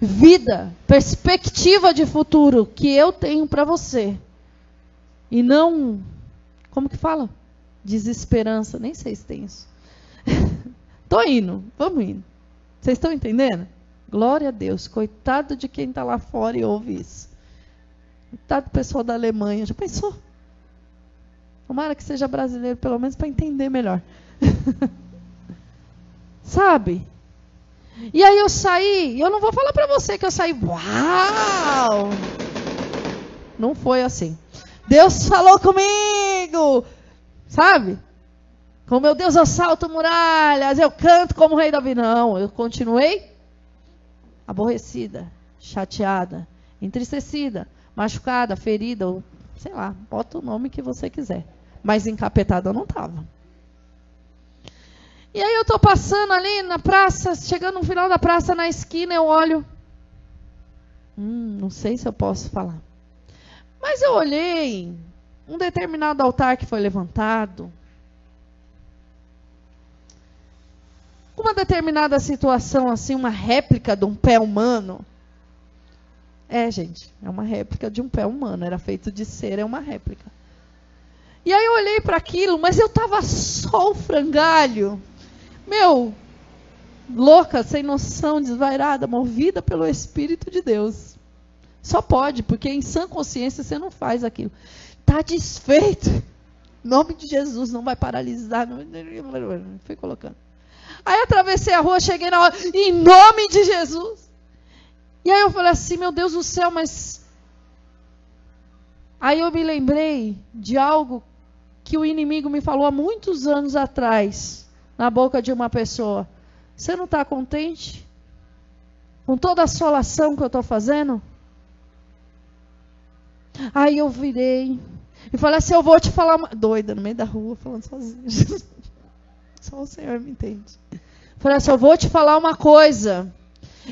Vida, perspectiva de futuro que eu tenho para você. E não, como que fala? Desesperança, nem sei se tem isso. (laughs) Tô indo, vamos indo. Vocês estão entendendo? Glória a Deus. Coitado de quem está lá fora e ouve isso. Coitado do pessoal da Alemanha. Já pensou? Tomara que seja brasileiro, pelo menos para entender melhor. (laughs) Sabe? E aí eu saí, eu não vou falar para você que eu saí, uau! Não foi assim. Deus falou comigo, sabe? Com meu Deus eu salto muralhas, eu canto como rei Davi. Não, eu continuei aborrecida, chateada, entristecida, machucada, ferida, ou, sei lá, bota o nome que você quiser. Mas encapetada eu não estava. E aí eu estou passando ali na praça, chegando no final da praça, na esquina, eu olho. Hum, não sei se eu posso falar. Mas eu olhei um determinado altar que foi levantado. Uma determinada situação, assim, uma réplica de um pé humano. É, gente, é uma réplica de um pé humano. Era feito de cera, é uma réplica. E aí eu olhei para aquilo, mas eu estava só o frangalho. Meu, louca, sem noção, desvairada, movida pelo Espírito de Deus. Só pode, porque em sã consciência você não faz aquilo. Está desfeito. Em nome de Jesus, não vai paralisar. (laughs) Fui colocando. Aí atravessei a rua, cheguei na hora, em nome de Jesus. E aí eu falei assim, meu Deus do céu, mas. Aí eu me lembrei de algo que o inimigo me falou há muitos anos atrás, na boca de uma pessoa. Você não está contente? Com toda a assolação que eu estou fazendo? Aí eu virei e falei assim: Eu vou te falar. Uma... Doida, no meio da rua, falando sozinha. (laughs) Só o Senhor me entende. Falei assim: Eu vou te falar uma coisa.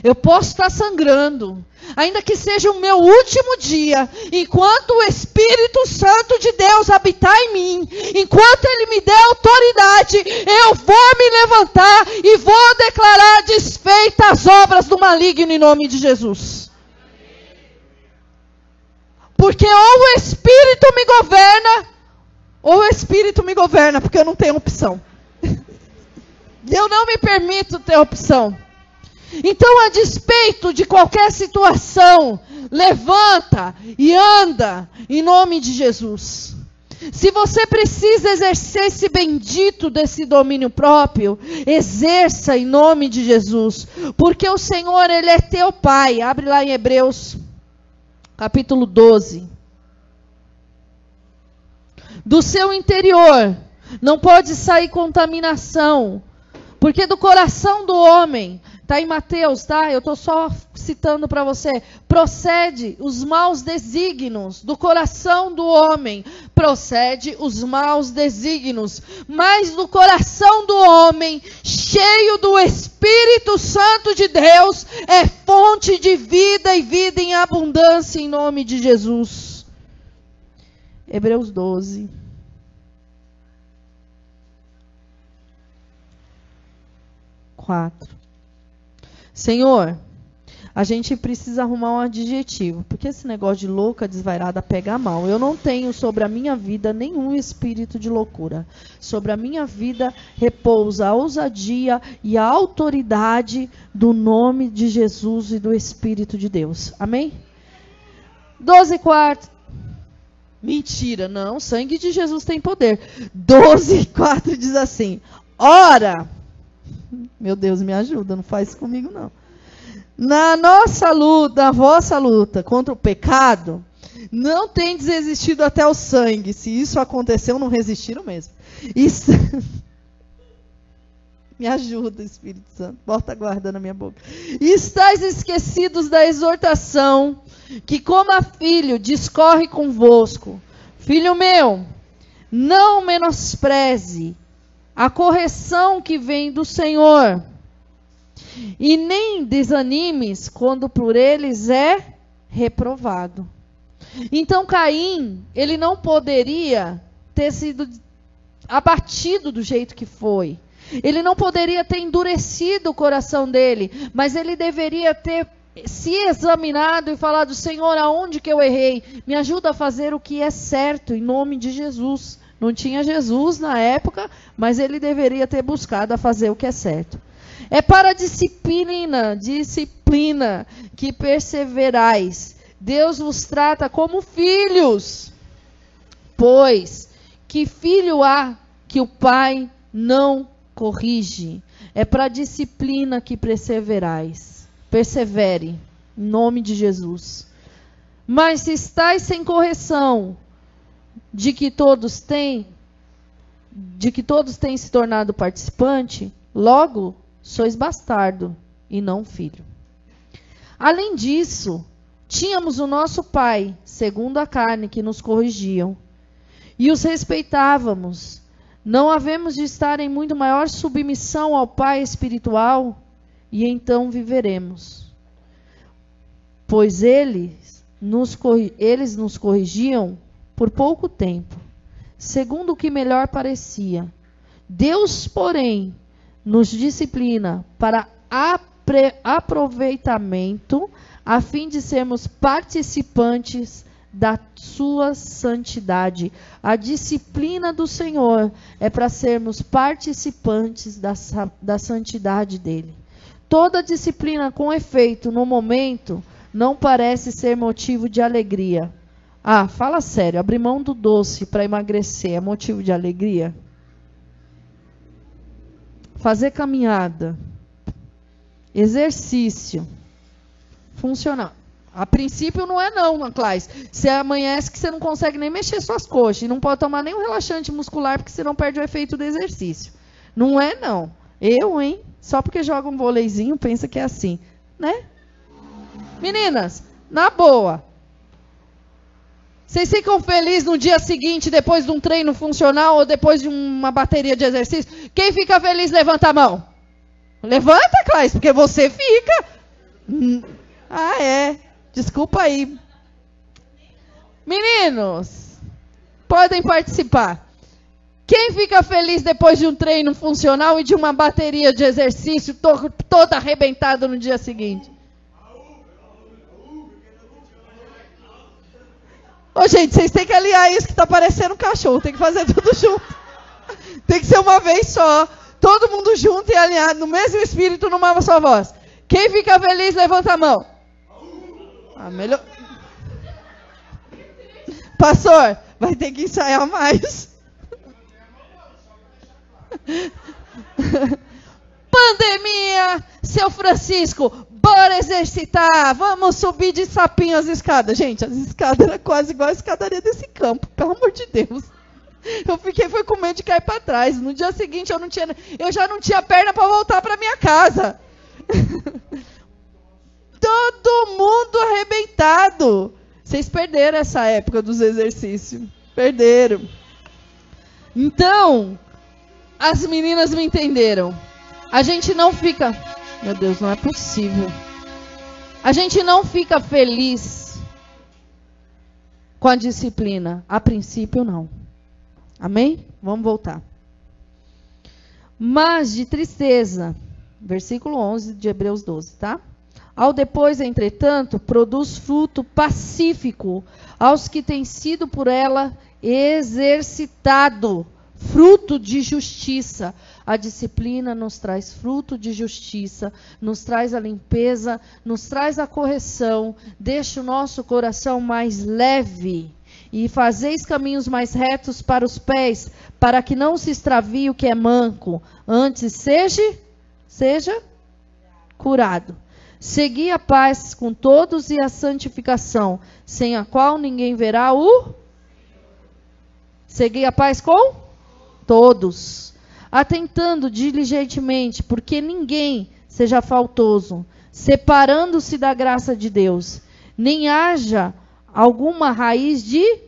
Eu posso estar sangrando, ainda que seja o meu último dia, enquanto o Espírito Santo de Deus habitar em mim, enquanto Ele me der autoridade, eu vou me levantar e vou declarar desfeitas as obras do maligno em nome de Jesus. Porque ou o Espírito me governa, ou o Espírito me governa, porque eu não tenho opção. (laughs) eu não me permito ter opção. Então, a despeito de qualquer situação, levanta e anda em nome de Jesus. Se você precisa exercer esse bendito desse domínio próprio, exerça em nome de Jesus, porque o Senhor, Ele é teu Pai. Abre lá em Hebreus capítulo 12. Do seu interior não pode sair contaminação, porque do coração do homem, está em Mateus, tá? Eu estou só citando para você. Procede os maus desígnios do coração do homem, procede os maus desígnios, mas do coração do homem, cheio do Espírito Santo de Deus, é fonte de vida e vida em abundância em nome de Jesus. Hebreus 12. Quatro. Senhor, a gente precisa arrumar um adjetivo, porque esse negócio de louca, desvairada, pega mal. Eu não tenho sobre a minha vida nenhum espírito de loucura. Sobre a minha vida repousa a ousadia e a autoridade do nome de Jesus e do Espírito de Deus. Amém? 12 quartos. Mentira, não, o sangue de Jesus tem poder. 12 4 diz assim: Ora, meu Deus, me ajuda, não faz isso comigo não. Na nossa luta, na vossa luta contra o pecado, não tem desistido até o sangue. Se isso aconteceu, não resistiram mesmo. Isso... (laughs) Me ajuda, Espírito Santo. Bota a guarda na minha boca. E estáis esquecidos da exortação que, como a filho, discorre convosco. Filho meu, não menospreze a correção que vem do Senhor e nem desanimes quando por eles é reprovado. Então Caim, ele não poderia ter sido abatido do jeito que foi. Ele não poderia ter endurecido o coração dele, mas ele deveria ter se examinado e falado: Senhor, aonde que eu errei? Me ajuda a fazer o que é certo, em nome de Jesus. Não tinha Jesus na época, mas ele deveria ter buscado a fazer o que é certo. É para disciplina, disciplina que perseverais. Deus vos trata como filhos. Pois que filho há que o pai não corrige? É para disciplina que perseverais. Persevere, em nome de Jesus. Mas se estáis sem correção, de que todos têm, de que todos têm se tornado participante, logo sois bastardo e não filho. Além disso, tínhamos o nosso pai, segundo a carne, que nos corrigiam, e os respeitávamos. Não havemos de estar em muito maior submissão ao Pai espiritual, e então viveremos. Pois eles nos, eles nos corrigiam por pouco tempo, segundo o que melhor parecia. Deus, porém, nos disciplina para aproveitamento, a fim de sermos participantes da sua santidade. A disciplina do Senhor é para sermos participantes da, da santidade dele. Toda disciplina com efeito no momento não parece ser motivo de alegria. Ah, fala sério, abrir mão do doce para emagrecer é motivo de alegria? fazer caminhada, exercício, funcionar. A princípio não é não, Clais. Você amanhece que você não consegue nem mexer suas coxas e não pode tomar nenhum relaxante muscular porque você não perde o efeito do exercício. Não é não. Eu, hein? Só porque joga um voleizinho pensa que é assim, né? Meninas, na boa. Vocês ficam felizes no dia seguinte, depois de um treino funcional ou depois de uma bateria de exercício? Quem fica feliz, levanta a mão. Levanta, Clarice, porque você fica. Hum. Ah, é. Desculpa aí. Meninos, podem participar. Quem fica feliz depois de um treino funcional e de uma bateria de exercício to toda arrebentada no dia seguinte? Ô, gente, vocês têm que aliar isso que tá parecendo um cachorro. Tem que fazer (laughs) tudo junto. Tem que ser uma vez só. Todo mundo junto e alinhado no mesmo espírito, numa só voz. Quem fica feliz, levanta a mão. Ah, melhor. Pastor, vai ter que ensaiar mais. (laughs) Pandemia, seu Francisco, bora exercitar, vamos subir de sapinho as escadas. Gente, as escadas eram quase igual a escadaria desse campo, pelo amor de Deus. Eu fiquei foi com medo de cair para trás. No dia seguinte eu não tinha, eu já não tinha perna para voltar para minha casa. (laughs) Todo mundo arrebentado. Vocês perderam essa época dos exercícios. Perderam. Então, as meninas me entenderam. A gente não fica. Meu Deus, não é possível. A gente não fica feliz com a disciplina. A princípio, não. Amém? Vamos voltar. Mas de tristeza. Versículo 11 de Hebreus 12, tá? Ao depois, entretanto, produz fruto pacífico aos que têm sido por ela exercitado, fruto de justiça. A disciplina nos traz fruto de justiça, nos traz a limpeza, nos traz a correção, deixa o nosso coração mais leve. E fazeis caminhos mais retos para os pés, para que não se extravie o que é manco, antes seja, seja curado. Segui a paz com todos e a santificação, sem a qual ninguém verá o. Segui a paz com todos, atentando diligentemente, porque ninguém seja faltoso, separando-se da graça de Deus, nem haja alguma raiz de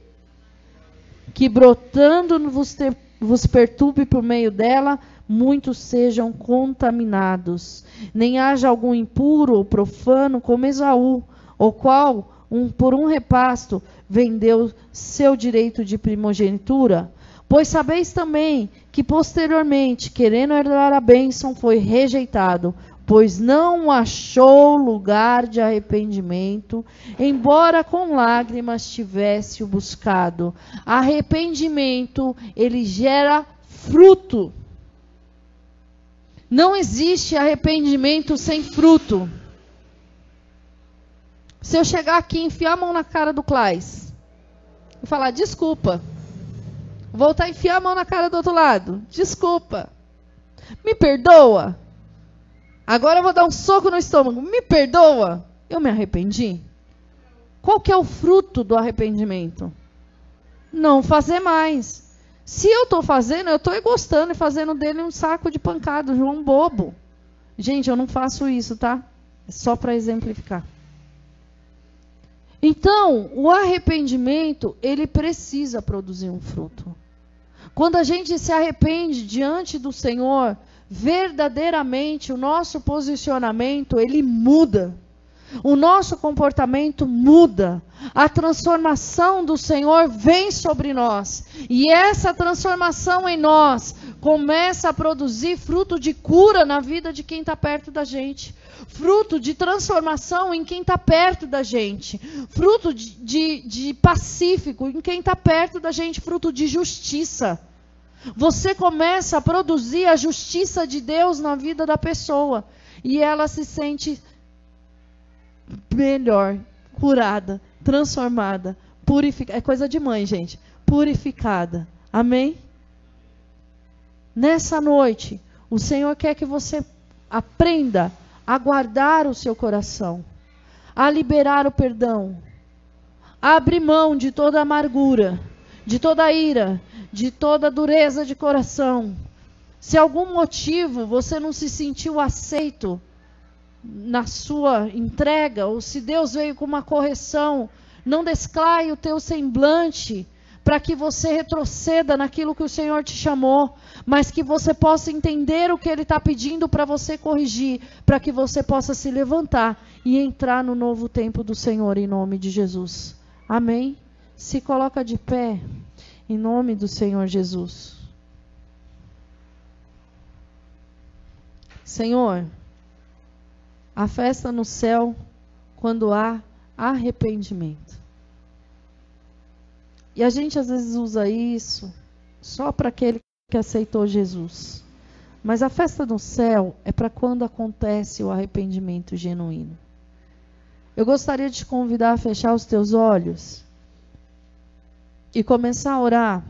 que brotando vos, ter, vos perturbe por meio dela, muitos sejam contaminados. Nem haja algum impuro ou profano como Esaú, o qual, um, por um repasto, vendeu seu direito de primogenitura. Pois sabeis também que posteriormente, querendo herdar a bênção, foi rejeitado, pois não achou lugar de arrependimento, embora com lágrimas tivesse o buscado. Arrependimento, ele gera fruto. Não existe arrependimento sem fruto. Se eu chegar aqui e enfiar a mão na cara do Claes e falar, desculpa, voltar a enfiar a mão na cara do outro lado, desculpa, me perdoa, agora eu vou dar um soco no estômago, me perdoa, eu me arrependi? Qual que é o fruto do arrependimento? Não fazer mais. Se eu estou fazendo, eu estou gostando e fazendo dele um saco de pancada, João bobo. Gente, eu não faço isso, tá? É só para exemplificar. Então, o arrependimento, ele precisa produzir um fruto. Quando a gente se arrepende diante do Senhor, verdadeiramente o nosso posicionamento, ele muda o nosso comportamento muda. A transformação do Senhor vem sobre nós. E essa transformação em nós começa a produzir fruto de cura na vida de quem está perto da gente. Fruto de transformação em quem está perto da gente. Fruto de, de, de pacífico em quem está perto da gente. Fruto de justiça. Você começa a produzir a justiça de Deus na vida da pessoa. E ela se sente melhor, curada, transformada, purificada. É coisa de mãe, gente. Purificada. Amém? Nessa noite, o Senhor quer que você aprenda a guardar o seu coração, a liberar o perdão, a abrir mão de toda amargura, de toda ira, de toda dureza de coração. Se algum motivo você não se sentiu aceito, na sua entrega, ou se Deus veio com uma correção, não desclaie o teu semblante para que você retroceda naquilo que o Senhor te chamou, mas que você possa entender o que Ele está pedindo para você corrigir, para que você possa se levantar e entrar no novo tempo do Senhor em nome de Jesus. Amém? Se coloca de pé em nome do Senhor Jesus. Senhor, a festa no céu quando há arrependimento. E a gente às vezes usa isso só para aquele que aceitou Jesus. Mas a festa no céu é para quando acontece o arrependimento genuíno. Eu gostaria de te convidar a fechar os teus olhos e começar a orar,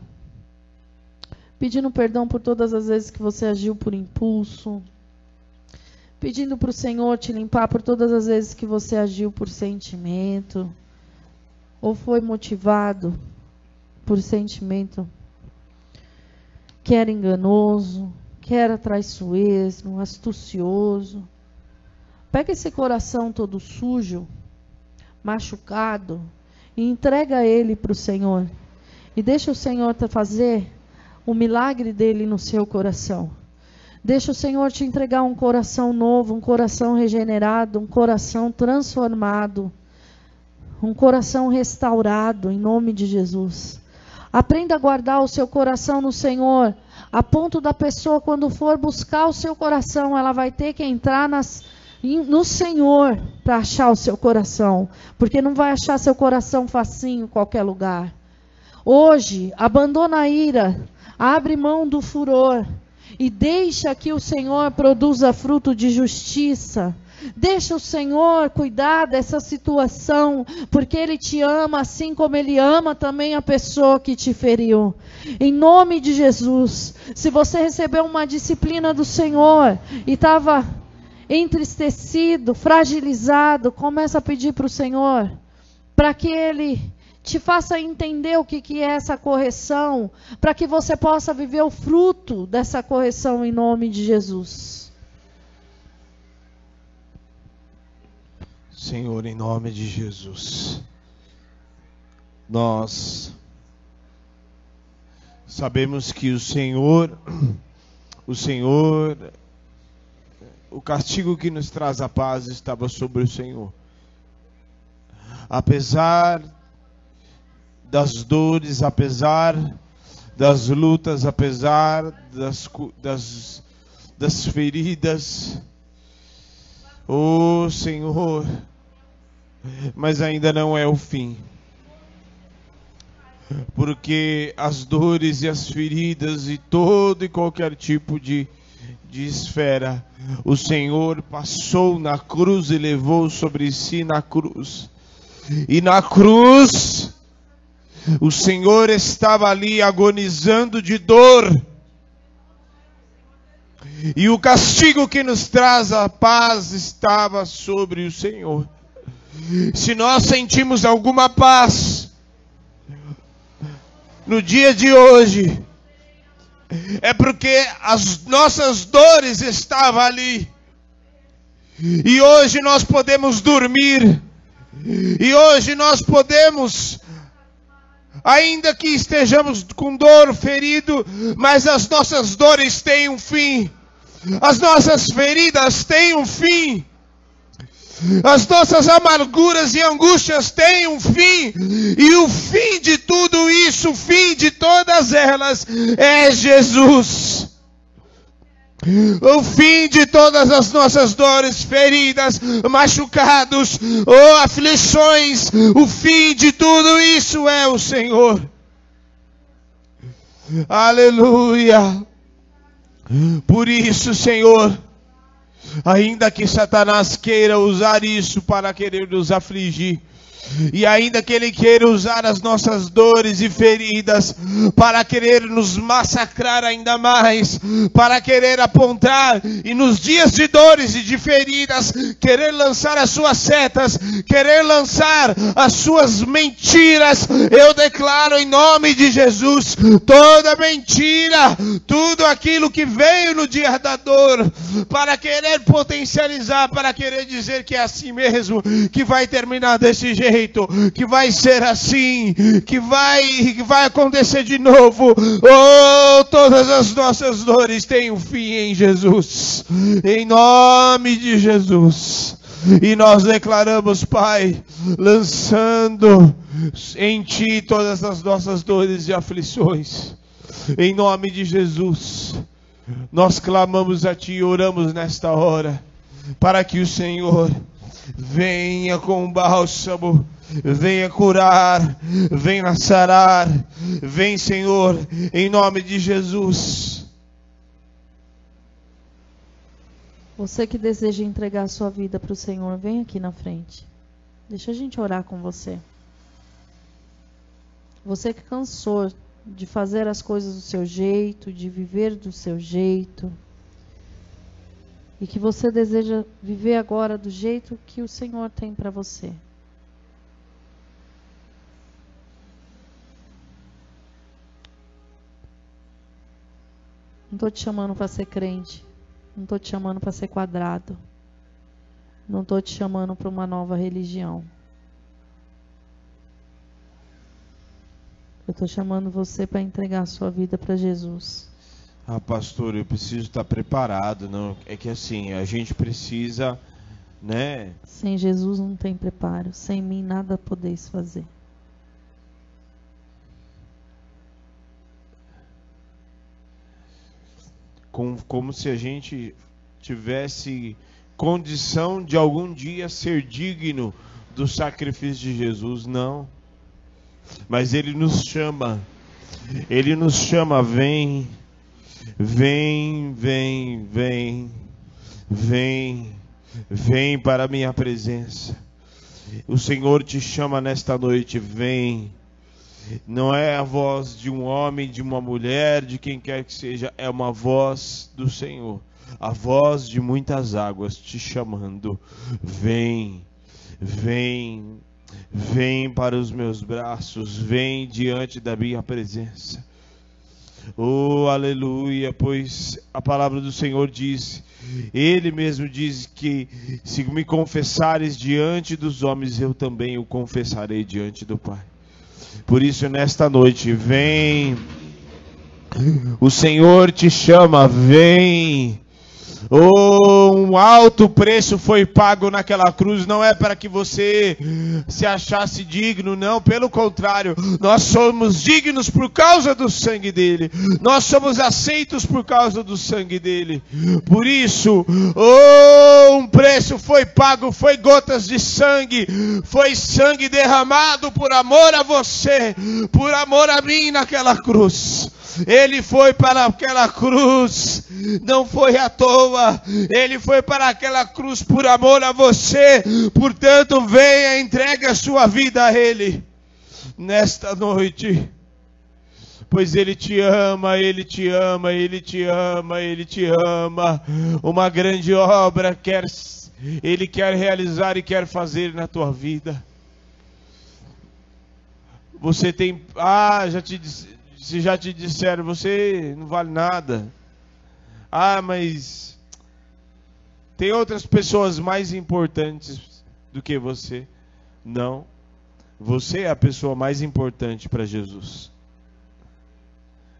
pedindo perdão por todas as vezes que você agiu por impulso, pedindo para o Senhor te limpar por todas as vezes que você agiu por sentimento ou foi motivado por sentimento que era enganoso, que era traiçoeiro, astucioso. Pega esse coração todo sujo, machucado, e entrega ele para o Senhor. E deixa o Senhor fazer o milagre dele no seu coração. Deixa o Senhor te entregar um coração novo, um coração regenerado, um coração transformado, um coração restaurado, em nome de Jesus. Aprenda a guardar o seu coração no Senhor, a ponto da pessoa, quando for buscar o seu coração, ela vai ter que entrar nas, no Senhor para achar o seu coração, porque não vai achar seu coração facinho em qualquer lugar. Hoje, abandona a ira, abre mão do furor e deixa que o Senhor produza fruto de justiça. Deixa o Senhor cuidar dessa situação, porque Ele te ama assim como Ele ama também a pessoa que te feriu. Em nome de Jesus, se você recebeu uma disciplina do Senhor e estava entristecido, fragilizado, começa a pedir para o Senhor, para que Ele te faça entender o que, que é essa correção, para que você possa viver o fruto dessa correção em nome de Jesus. Senhor, em nome de Jesus, nós sabemos que o Senhor, o Senhor o castigo que nos traz a paz estava sobre o Senhor. Apesar das dores, apesar das lutas, apesar das, das, das feridas, oh Senhor, mas ainda não é o fim. Porque as dores e as feridas e todo e qualquer tipo de de esfera, o Senhor passou na cruz e levou sobre si na cruz. E na cruz, o Senhor estava ali agonizando de dor. E o castigo que nos traz a paz estava sobre o Senhor. Se nós sentimos alguma paz no dia de hoje, é porque as nossas dores estavam ali. E hoje nós podemos dormir. E hoje nós podemos, ainda que estejamos com dor, ferido, mas as nossas dores têm um fim. As nossas feridas têm um fim. As nossas amarguras e angústias têm um fim, e o fim de tudo isso, o fim de todas elas, é Jesus. O fim de todas as nossas dores, feridas, machucados, ou aflições, o fim de tudo isso é o Senhor. Aleluia. Por isso, Senhor, Ainda que Satanás queira usar isso para querer nos afligir, e ainda que Ele queira usar as nossas dores e feridas para querer nos massacrar ainda mais, para querer apontar e nos dias de dores e de feridas, querer lançar as suas setas, querer lançar as suas mentiras, eu declaro em nome de Jesus toda mentira, tudo aquilo que veio no dia da dor, para querer potencializar, para querer dizer que é assim mesmo, que vai terminar desse jeito jeito, que vai ser assim, que vai, que vai acontecer de novo. Oh, todas as nossas dores têm um fim em Jesus, em nome de Jesus. E nós declaramos, Pai, lançando em Ti todas as nossas dores e aflições, em nome de Jesus. Nós clamamos a Ti e oramos nesta hora, para que o Senhor venha com bálsamo, venha curar, venha sarar, vem Senhor, em nome de Jesus. Você que deseja entregar a sua vida para o Senhor, vem aqui na frente. Deixa a gente orar com você. Você que cansou de fazer as coisas do seu jeito, de viver do seu jeito, e que você deseja viver agora do jeito que o Senhor tem para você. Não estou te chamando para ser crente. Não estou te chamando para ser quadrado. Não estou te chamando para uma nova religião. Eu estou chamando você para entregar a sua vida para Jesus. Ah, pastor, eu preciso estar preparado, não? É que assim, a gente precisa, né? Sem Jesus não tem preparo, sem mim nada podeis fazer. Como, como se a gente tivesse condição de algum dia ser digno do sacrifício de Jesus, não. Mas Ele nos chama, Ele nos chama, vem, vem, vem, vem, vem, vem para a minha presença. O Senhor te chama nesta noite, vem. Não é a voz de um homem, de uma mulher, de quem quer que seja, é uma voz do Senhor. A voz de muitas águas te chamando. Vem, vem, vem para os meus braços, vem diante da minha presença. Oh, aleluia, pois a palavra do Senhor diz, ele mesmo diz que se me confessares diante dos homens, eu também o confessarei diante do Pai. Por isso, nesta noite, vem. O Senhor te chama, vem. Oh, um alto preço foi pago naquela cruz, não é para que você se achasse digno, não, pelo contrário, nós somos dignos por causa do sangue dele, nós somos aceitos por causa do sangue dele. Por isso, oh, um preço foi pago, foi gotas de sangue, foi sangue derramado por amor a você, por amor a mim naquela cruz. Ele foi para aquela cruz, não foi à toa, ele foi para aquela cruz por amor a você, portanto, venha, entregue a sua vida a Ele nesta noite. Pois Ele te ama, Ele te ama, Ele te ama, Ele te ama. Uma grande obra quer, Ele quer realizar e quer fazer na tua vida. Você tem. Ah, já te disse se já te disseram, você não vale nada. Ah, mas tem outras pessoas mais importantes do que você. Não. Você é a pessoa mais importante para Jesus.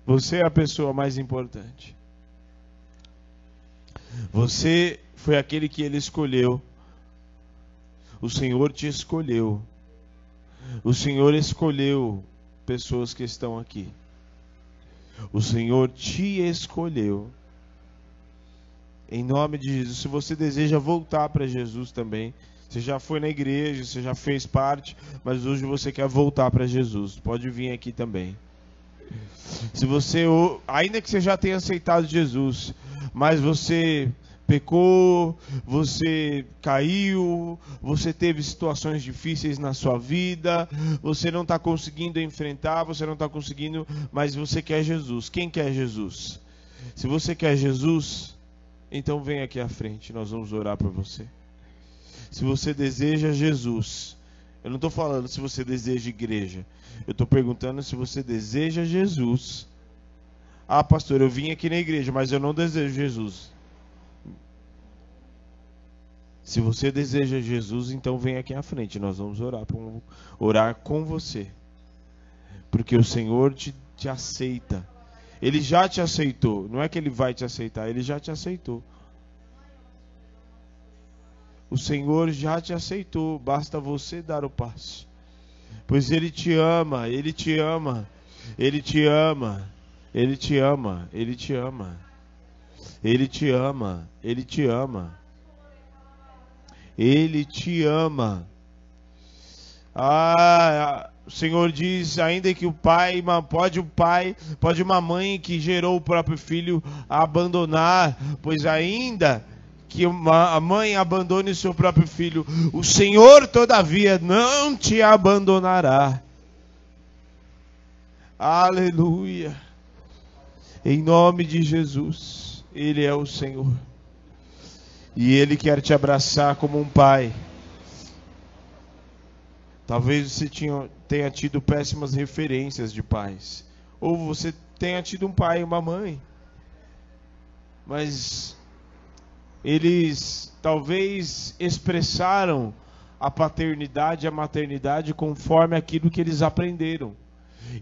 Você é a pessoa mais importante. Você foi aquele que ele escolheu. O Senhor te escolheu. O Senhor escolheu pessoas que estão aqui. O Senhor te escolheu. Em nome de Jesus. Se você deseja voltar para Jesus também, você já foi na igreja, você já fez parte, mas hoje você quer voltar para Jesus. Pode vir aqui também. Se você, ainda que você já tenha aceitado Jesus, mas você pecou, você caiu, você teve situações difíceis na sua vida, você não está conseguindo enfrentar, você não está conseguindo, mas você quer Jesus. Quem quer Jesus? Se você quer Jesus, então vem aqui à frente, nós vamos orar por você. Se você deseja Jesus, eu não estou falando se você deseja igreja, eu estou perguntando se você deseja Jesus. Ah, pastor, eu vim aqui na igreja, mas eu não desejo Jesus. Se você deseja Jesus, então vem aqui à frente. Nós vamos orar, orar com você. Porque o Senhor te, te aceita. Ele já te aceitou. Não é que ele vai te aceitar, ele já te aceitou. O Senhor já te aceitou, basta você dar o passo. Pois ele te ama, ele te ama, ele te ama, ele te ama, ele te ama. Ele te ama, ele te ama. Ele te ama. Ah, o Senhor diz, ainda que o pai, pode o pai, pode uma mãe que gerou o próprio filho abandonar, pois ainda que a mãe abandone o seu próprio filho, o Senhor todavia não te abandonará. Aleluia. Em nome de Jesus, ele é o Senhor. E Ele quer te abraçar como um pai. Talvez você tinha, tenha tido péssimas referências de pais. Ou você tenha tido um pai e uma mãe. Mas eles talvez expressaram a paternidade e a maternidade conforme aquilo que eles aprenderam.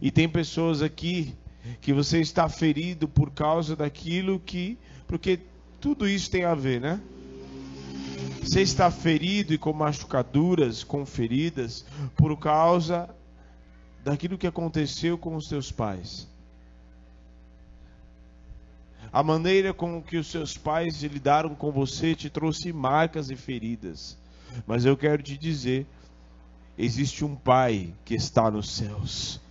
E tem pessoas aqui que você está ferido por causa daquilo que. Porque tudo isso tem a ver, né? Você está ferido e com machucaduras, com feridas, por causa daquilo que aconteceu com os seus pais. A maneira com que os seus pais lidaram com você te trouxe marcas e feridas. Mas eu quero te dizer, existe um pai que está nos céus.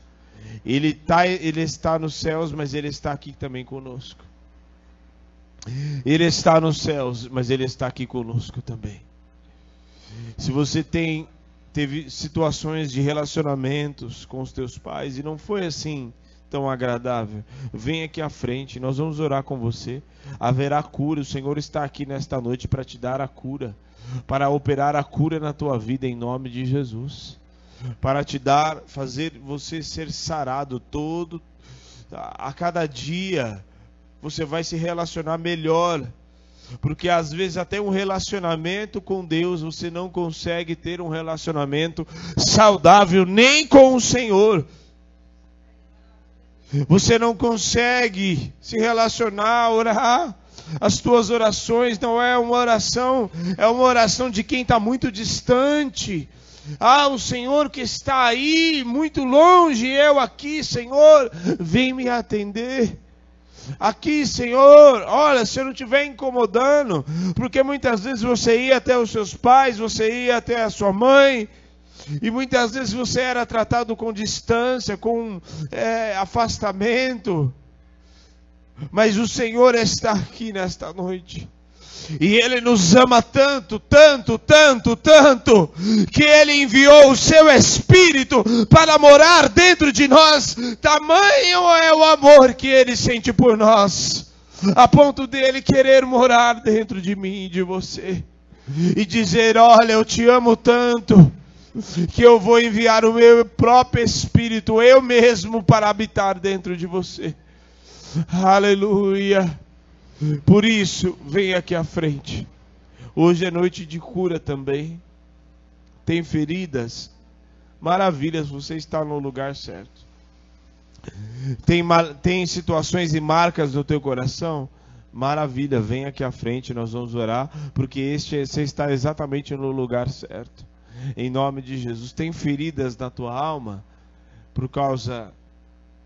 Ele, tá, ele está nos céus, mas ele está aqui também conosco. Ele está nos céus, mas ele está aqui conosco também. Se você tem teve situações de relacionamentos com os teus pais e não foi assim tão agradável, vem aqui à frente, nós vamos orar com você. Haverá cura, o Senhor está aqui nesta noite para te dar a cura, para operar a cura na tua vida em nome de Jesus. Para te dar, fazer você ser sarado todo a cada dia. Você vai se relacionar melhor porque às vezes até um relacionamento com Deus você não consegue ter um relacionamento saudável nem com o Senhor. Você não consegue se relacionar, orar. As tuas orações não é uma oração, é uma oração de quem está muito distante. Ah, o Senhor que está aí, muito longe, eu aqui, Senhor, vem me atender. Aqui, Senhor, olha, se eu não estiver incomodando, porque muitas vezes você ia até os seus pais, você ia até a sua mãe, e muitas vezes você era tratado com distância, com é, afastamento, mas o Senhor está aqui nesta noite. E Ele nos ama tanto, tanto, tanto, tanto, que Ele enviou o Seu Espírito para morar dentro de nós. Tamanho é o amor que Ele sente por nós, a ponto dele querer morar dentro de mim e de você, e dizer: Olha, eu te amo tanto. Que eu vou enviar o meu próprio Espírito, eu mesmo, para habitar dentro de você. Aleluia. Por isso, vem aqui à frente. Hoje é noite de cura também. Tem feridas? Maravilhas, você está no lugar certo. Tem, tem situações e marcas no teu coração? Maravilha, vem aqui à frente, nós vamos orar, porque este você está exatamente no lugar certo. Em nome de Jesus. Tem feridas na tua alma por causa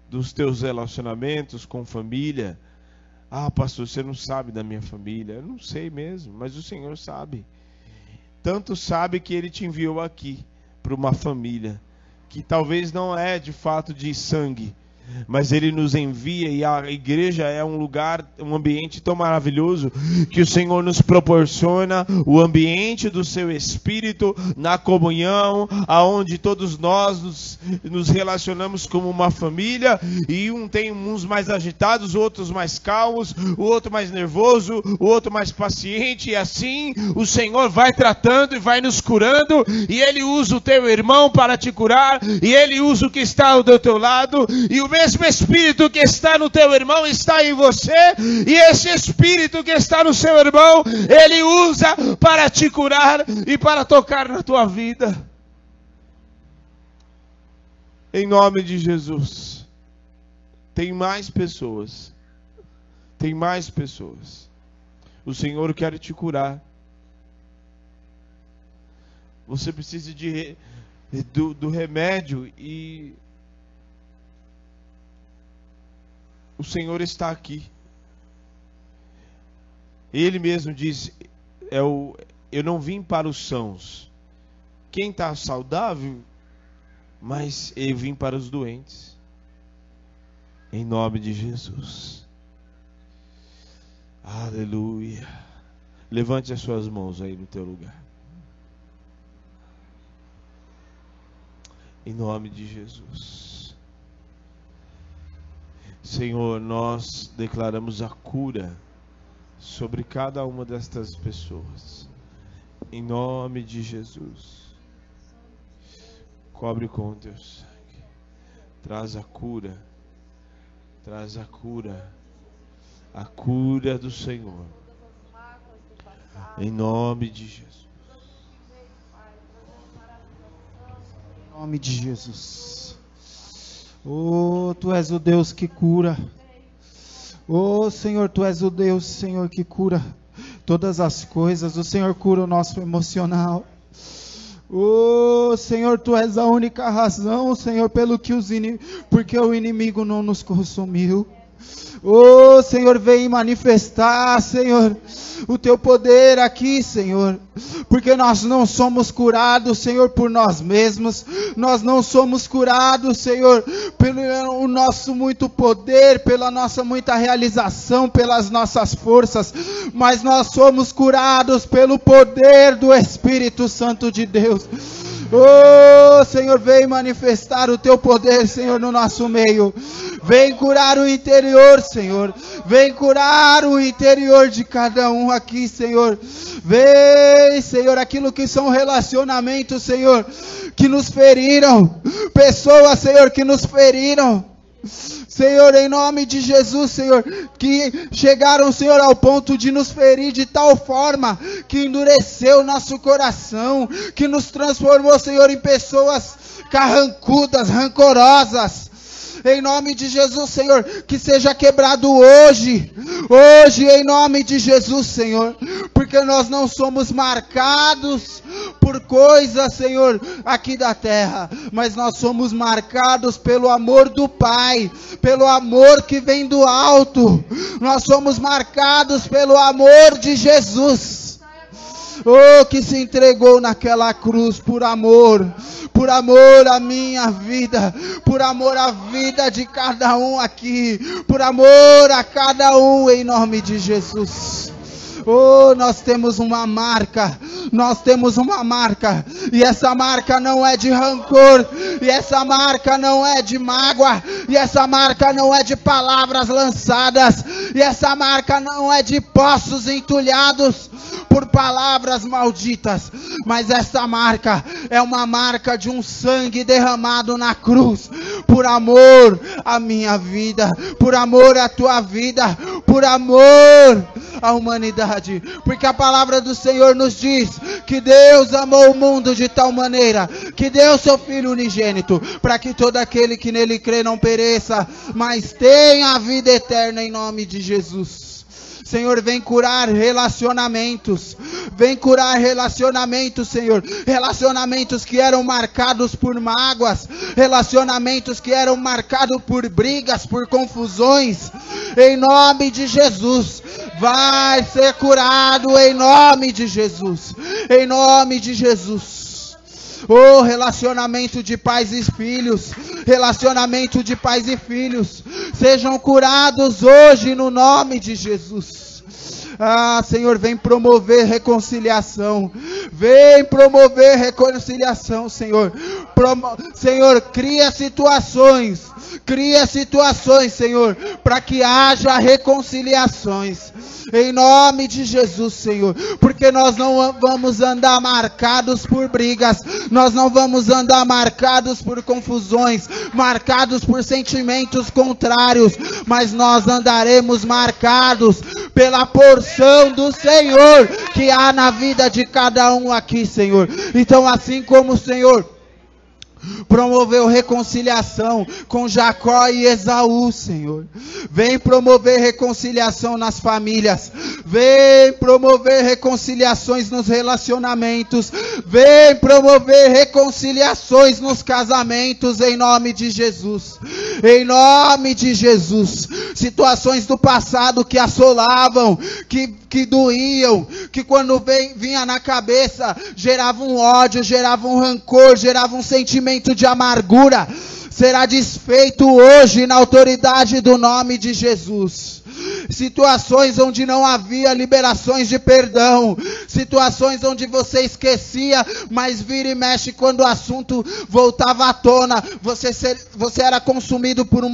dos teus relacionamentos com família? Ah, pastor, você não sabe da minha família. Eu não sei mesmo, mas o Senhor sabe. Tanto sabe que Ele te enviou aqui para uma família que talvez não é de fato de sangue, mas ele nos envia e a igreja é um lugar, um ambiente tão maravilhoso que o Senhor nos proporciona o ambiente do seu espírito na comunhão, aonde todos nós nos, nos relacionamos como uma família e um tem uns mais agitados, outros mais calmos, o outro mais nervoso, o outro mais paciente e assim o Senhor vai tratando e vai nos curando e ele usa o teu irmão para te curar e ele usa o que está do teu lado e o mesmo Espírito que está no teu irmão está em você, e esse Espírito que está no seu irmão, ele usa para te curar e para tocar na tua vida. Em nome de Jesus. Tem mais pessoas. Tem mais pessoas. O Senhor quer te curar. Você precisa de, do, do remédio e o Senhor está aqui. Ele mesmo diz: é o, Eu não vim para os sãos. Quem está saudável, mas eu vim para os doentes. Em nome de Jesus. Aleluia. Levante as suas mãos aí no teu lugar. Em nome de Jesus. Senhor, nós declaramos a cura sobre cada uma destas pessoas. Em nome de Jesus. Cobre com teu sangue. Traz a cura. Traz a cura. A cura do Senhor. Em nome de Jesus. Em nome de Jesus. Oh, tu és o Deus que cura. Oh, Senhor, tu és o Deus, Senhor, que cura todas as coisas. O Senhor cura o nosso emocional. Oh, Senhor, tu és a única razão, Senhor, pelo que os in... porque o inimigo não nos consumiu. Oh, Senhor, vem manifestar, Senhor, o teu poder aqui, Senhor. Porque nós não somos curados, Senhor, por nós mesmos. Nós não somos curados, Senhor, pelo o nosso muito poder, pela nossa muita realização, pelas nossas forças, mas nós somos curados pelo poder do Espírito Santo de Deus. Oh, Senhor, vem manifestar o teu poder, Senhor, no nosso meio. Vem curar o interior, Senhor. Vem curar o interior de cada um aqui, Senhor. Vem, Senhor, aquilo que são relacionamentos, Senhor, que nos feriram. Pessoas, Senhor, que nos feriram. Senhor, em nome de Jesus, Senhor, que chegaram, Senhor, ao ponto de nos ferir de tal forma que endureceu nosso coração, que nos transformou, Senhor, em pessoas carrancudas, rancorosas. Em nome de Jesus, Senhor, que seja quebrado hoje, hoje, em nome de Jesus, Senhor, porque nós não somos marcados por coisas, Senhor, aqui da terra, mas nós somos marcados pelo amor do Pai, pelo amor que vem do alto, nós somos marcados pelo amor de Jesus. Oh, que se entregou naquela cruz por amor, por amor à minha vida, por amor à vida de cada um aqui, por amor a cada um em nome de Jesus. Oh, nós temos uma marca, nós temos uma marca, e essa marca não é de rancor, e essa marca não é de mágoa, e essa marca não é de palavras lançadas, e essa marca não é de poços entulhados por palavras malditas, mas essa marca é uma marca de um sangue derramado na cruz, por amor à minha vida, por amor à tua vida, por amor à humanidade, porque a palavra do Senhor nos diz que Deus amou o mundo de tal maneira que deu seu Filho unigênito, para que todo aquele que nele crê não pereça, mas tenha a vida eterna em nome de Jesus. Senhor, vem curar relacionamentos. Vem curar relacionamentos, Senhor. Relacionamentos que eram marcados por mágoas. Relacionamentos que eram marcados por brigas, por confusões. Em nome de Jesus. Vai ser curado em nome de Jesus. Em nome de Jesus. Oh, relacionamento de pais e filhos, relacionamento de pais e filhos, sejam curados hoje no nome de Jesus. Ah, Senhor, vem promover reconciliação. Vem promover reconciliação, Senhor. Promo Senhor, cria situações. Cria situações, Senhor, para que haja reconciliações. Em nome de Jesus, Senhor. Porque nós não vamos andar marcados por brigas. Nós não vamos andar marcados por confusões. Marcados por sentimentos contrários. Mas nós andaremos marcados pela porção do Senhor que há na vida de cada um aqui, Senhor. Então, assim como o Senhor promoveu reconciliação com Jacó e Esaú, Senhor. Vem promover reconciliação nas famílias. Vem promover reconciliações nos relacionamentos. Vem promover reconciliações nos casamentos em nome de Jesus. Em nome de Jesus. Situações do passado que assolavam, que, que doíam, que quando vem, vinha na cabeça geravam um ódio, geravam um rancor, geravam um sentimento de amargura. Será desfeito hoje na autoridade do nome de Jesus situações onde não havia liberações de perdão, situações onde você esquecia, mas vira e mexe quando o assunto voltava à tona, você, ser, você era consumido por, um,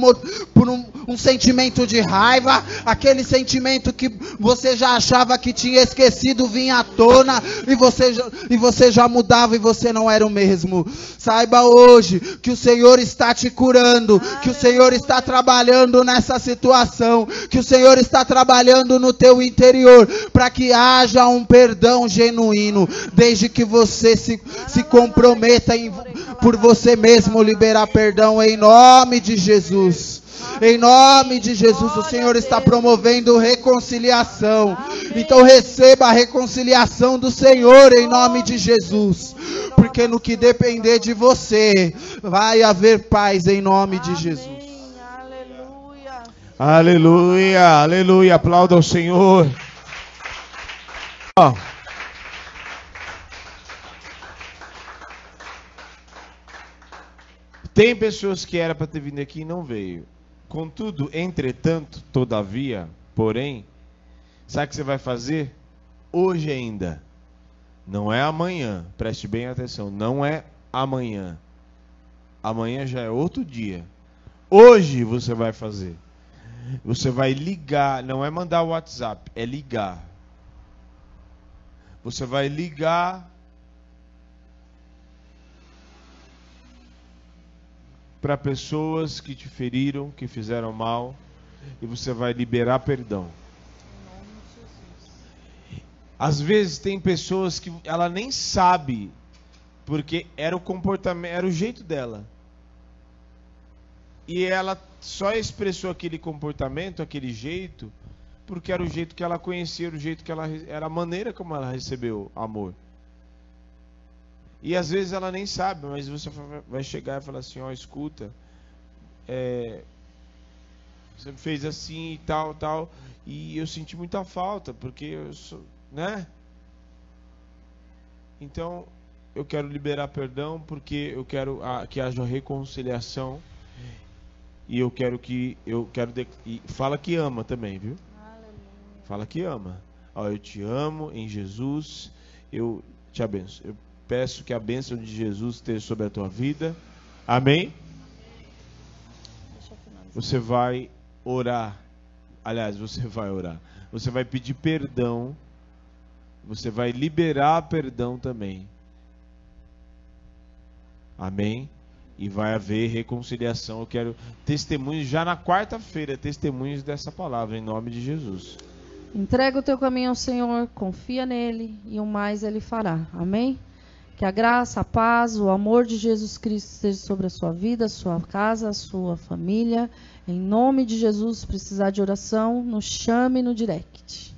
por um, um sentimento de raiva, aquele sentimento que você já achava que tinha esquecido vinha à tona e você, e você já mudava e você não era o mesmo. Saiba hoje que o Senhor está te curando, que o Senhor está trabalhando nessa situação, que o Senhor está trabalhando no teu interior para que haja um perdão genuíno, desde que você se, se comprometa em, por você mesmo liberar perdão em nome de Jesus. Em nome de Jesus, o Senhor está promovendo reconciliação. Então receba a reconciliação do Senhor em nome de Jesus. Porque no que depender de você, vai haver paz em nome de Jesus. Aleluia, aleluia. Aplauda ao Senhor. Tem pessoas que era para ter vindo aqui e não veio. Contudo, entretanto, todavia, porém, sabe o que você vai fazer? Hoje ainda. Não é amanhã. Preste bem atenção. Não é amanhã. Amanhã já é outro dia. Hoje você vai fazer. Você vai ligar, não é mandar o WhatsApp, é ligar. Você vai ligar para pessoas que te feriram, que fizeram mal, e você vai liberar perdão. Às vezes tem pessoas que ela nem sabe porque era o comportamento, era o jeito dela. E ela só expressou aquele comportamento, aquele jeito, porque era o jeito que ela conhecia, o jeito que ela era a maneira como ela recebeu amor. E às vezes ela nem sabe, mas você vai chegar e falar assim, ó, oh, escuta, é, você fez assim e tal, tal, e eu senti muita falta, porque eu sou, né? Então, eu quero liberar perdão porque eu quero que haja reconciliação e eu quero que eu quero de, e fala que ama também, viu? Aleluia. Fala que ama. Ó, eu te amo em Jesus. Eu te abençoo. Eu peço que a bênção de Jesus esteja sobre a tua vida. Amém. Você vai orar. Aliás, você vai orar. Você vai pedir perdão. Você vai liberar perdão também. Amém e vai haver reconciliação. Eu quero testemunhos já na quarta-feira, testemunhos dessa palavra, em nome de Jesus. Entrega o teu caminho ao Senhor, confia nele e o mais ele fará. Amém? Que a graça, a paz, o amor de Jesus Cristo esteja sobre a sua vida, a sua casa, a sua família. Em nome de Jesus, se precisar de oração, nos chame no direct.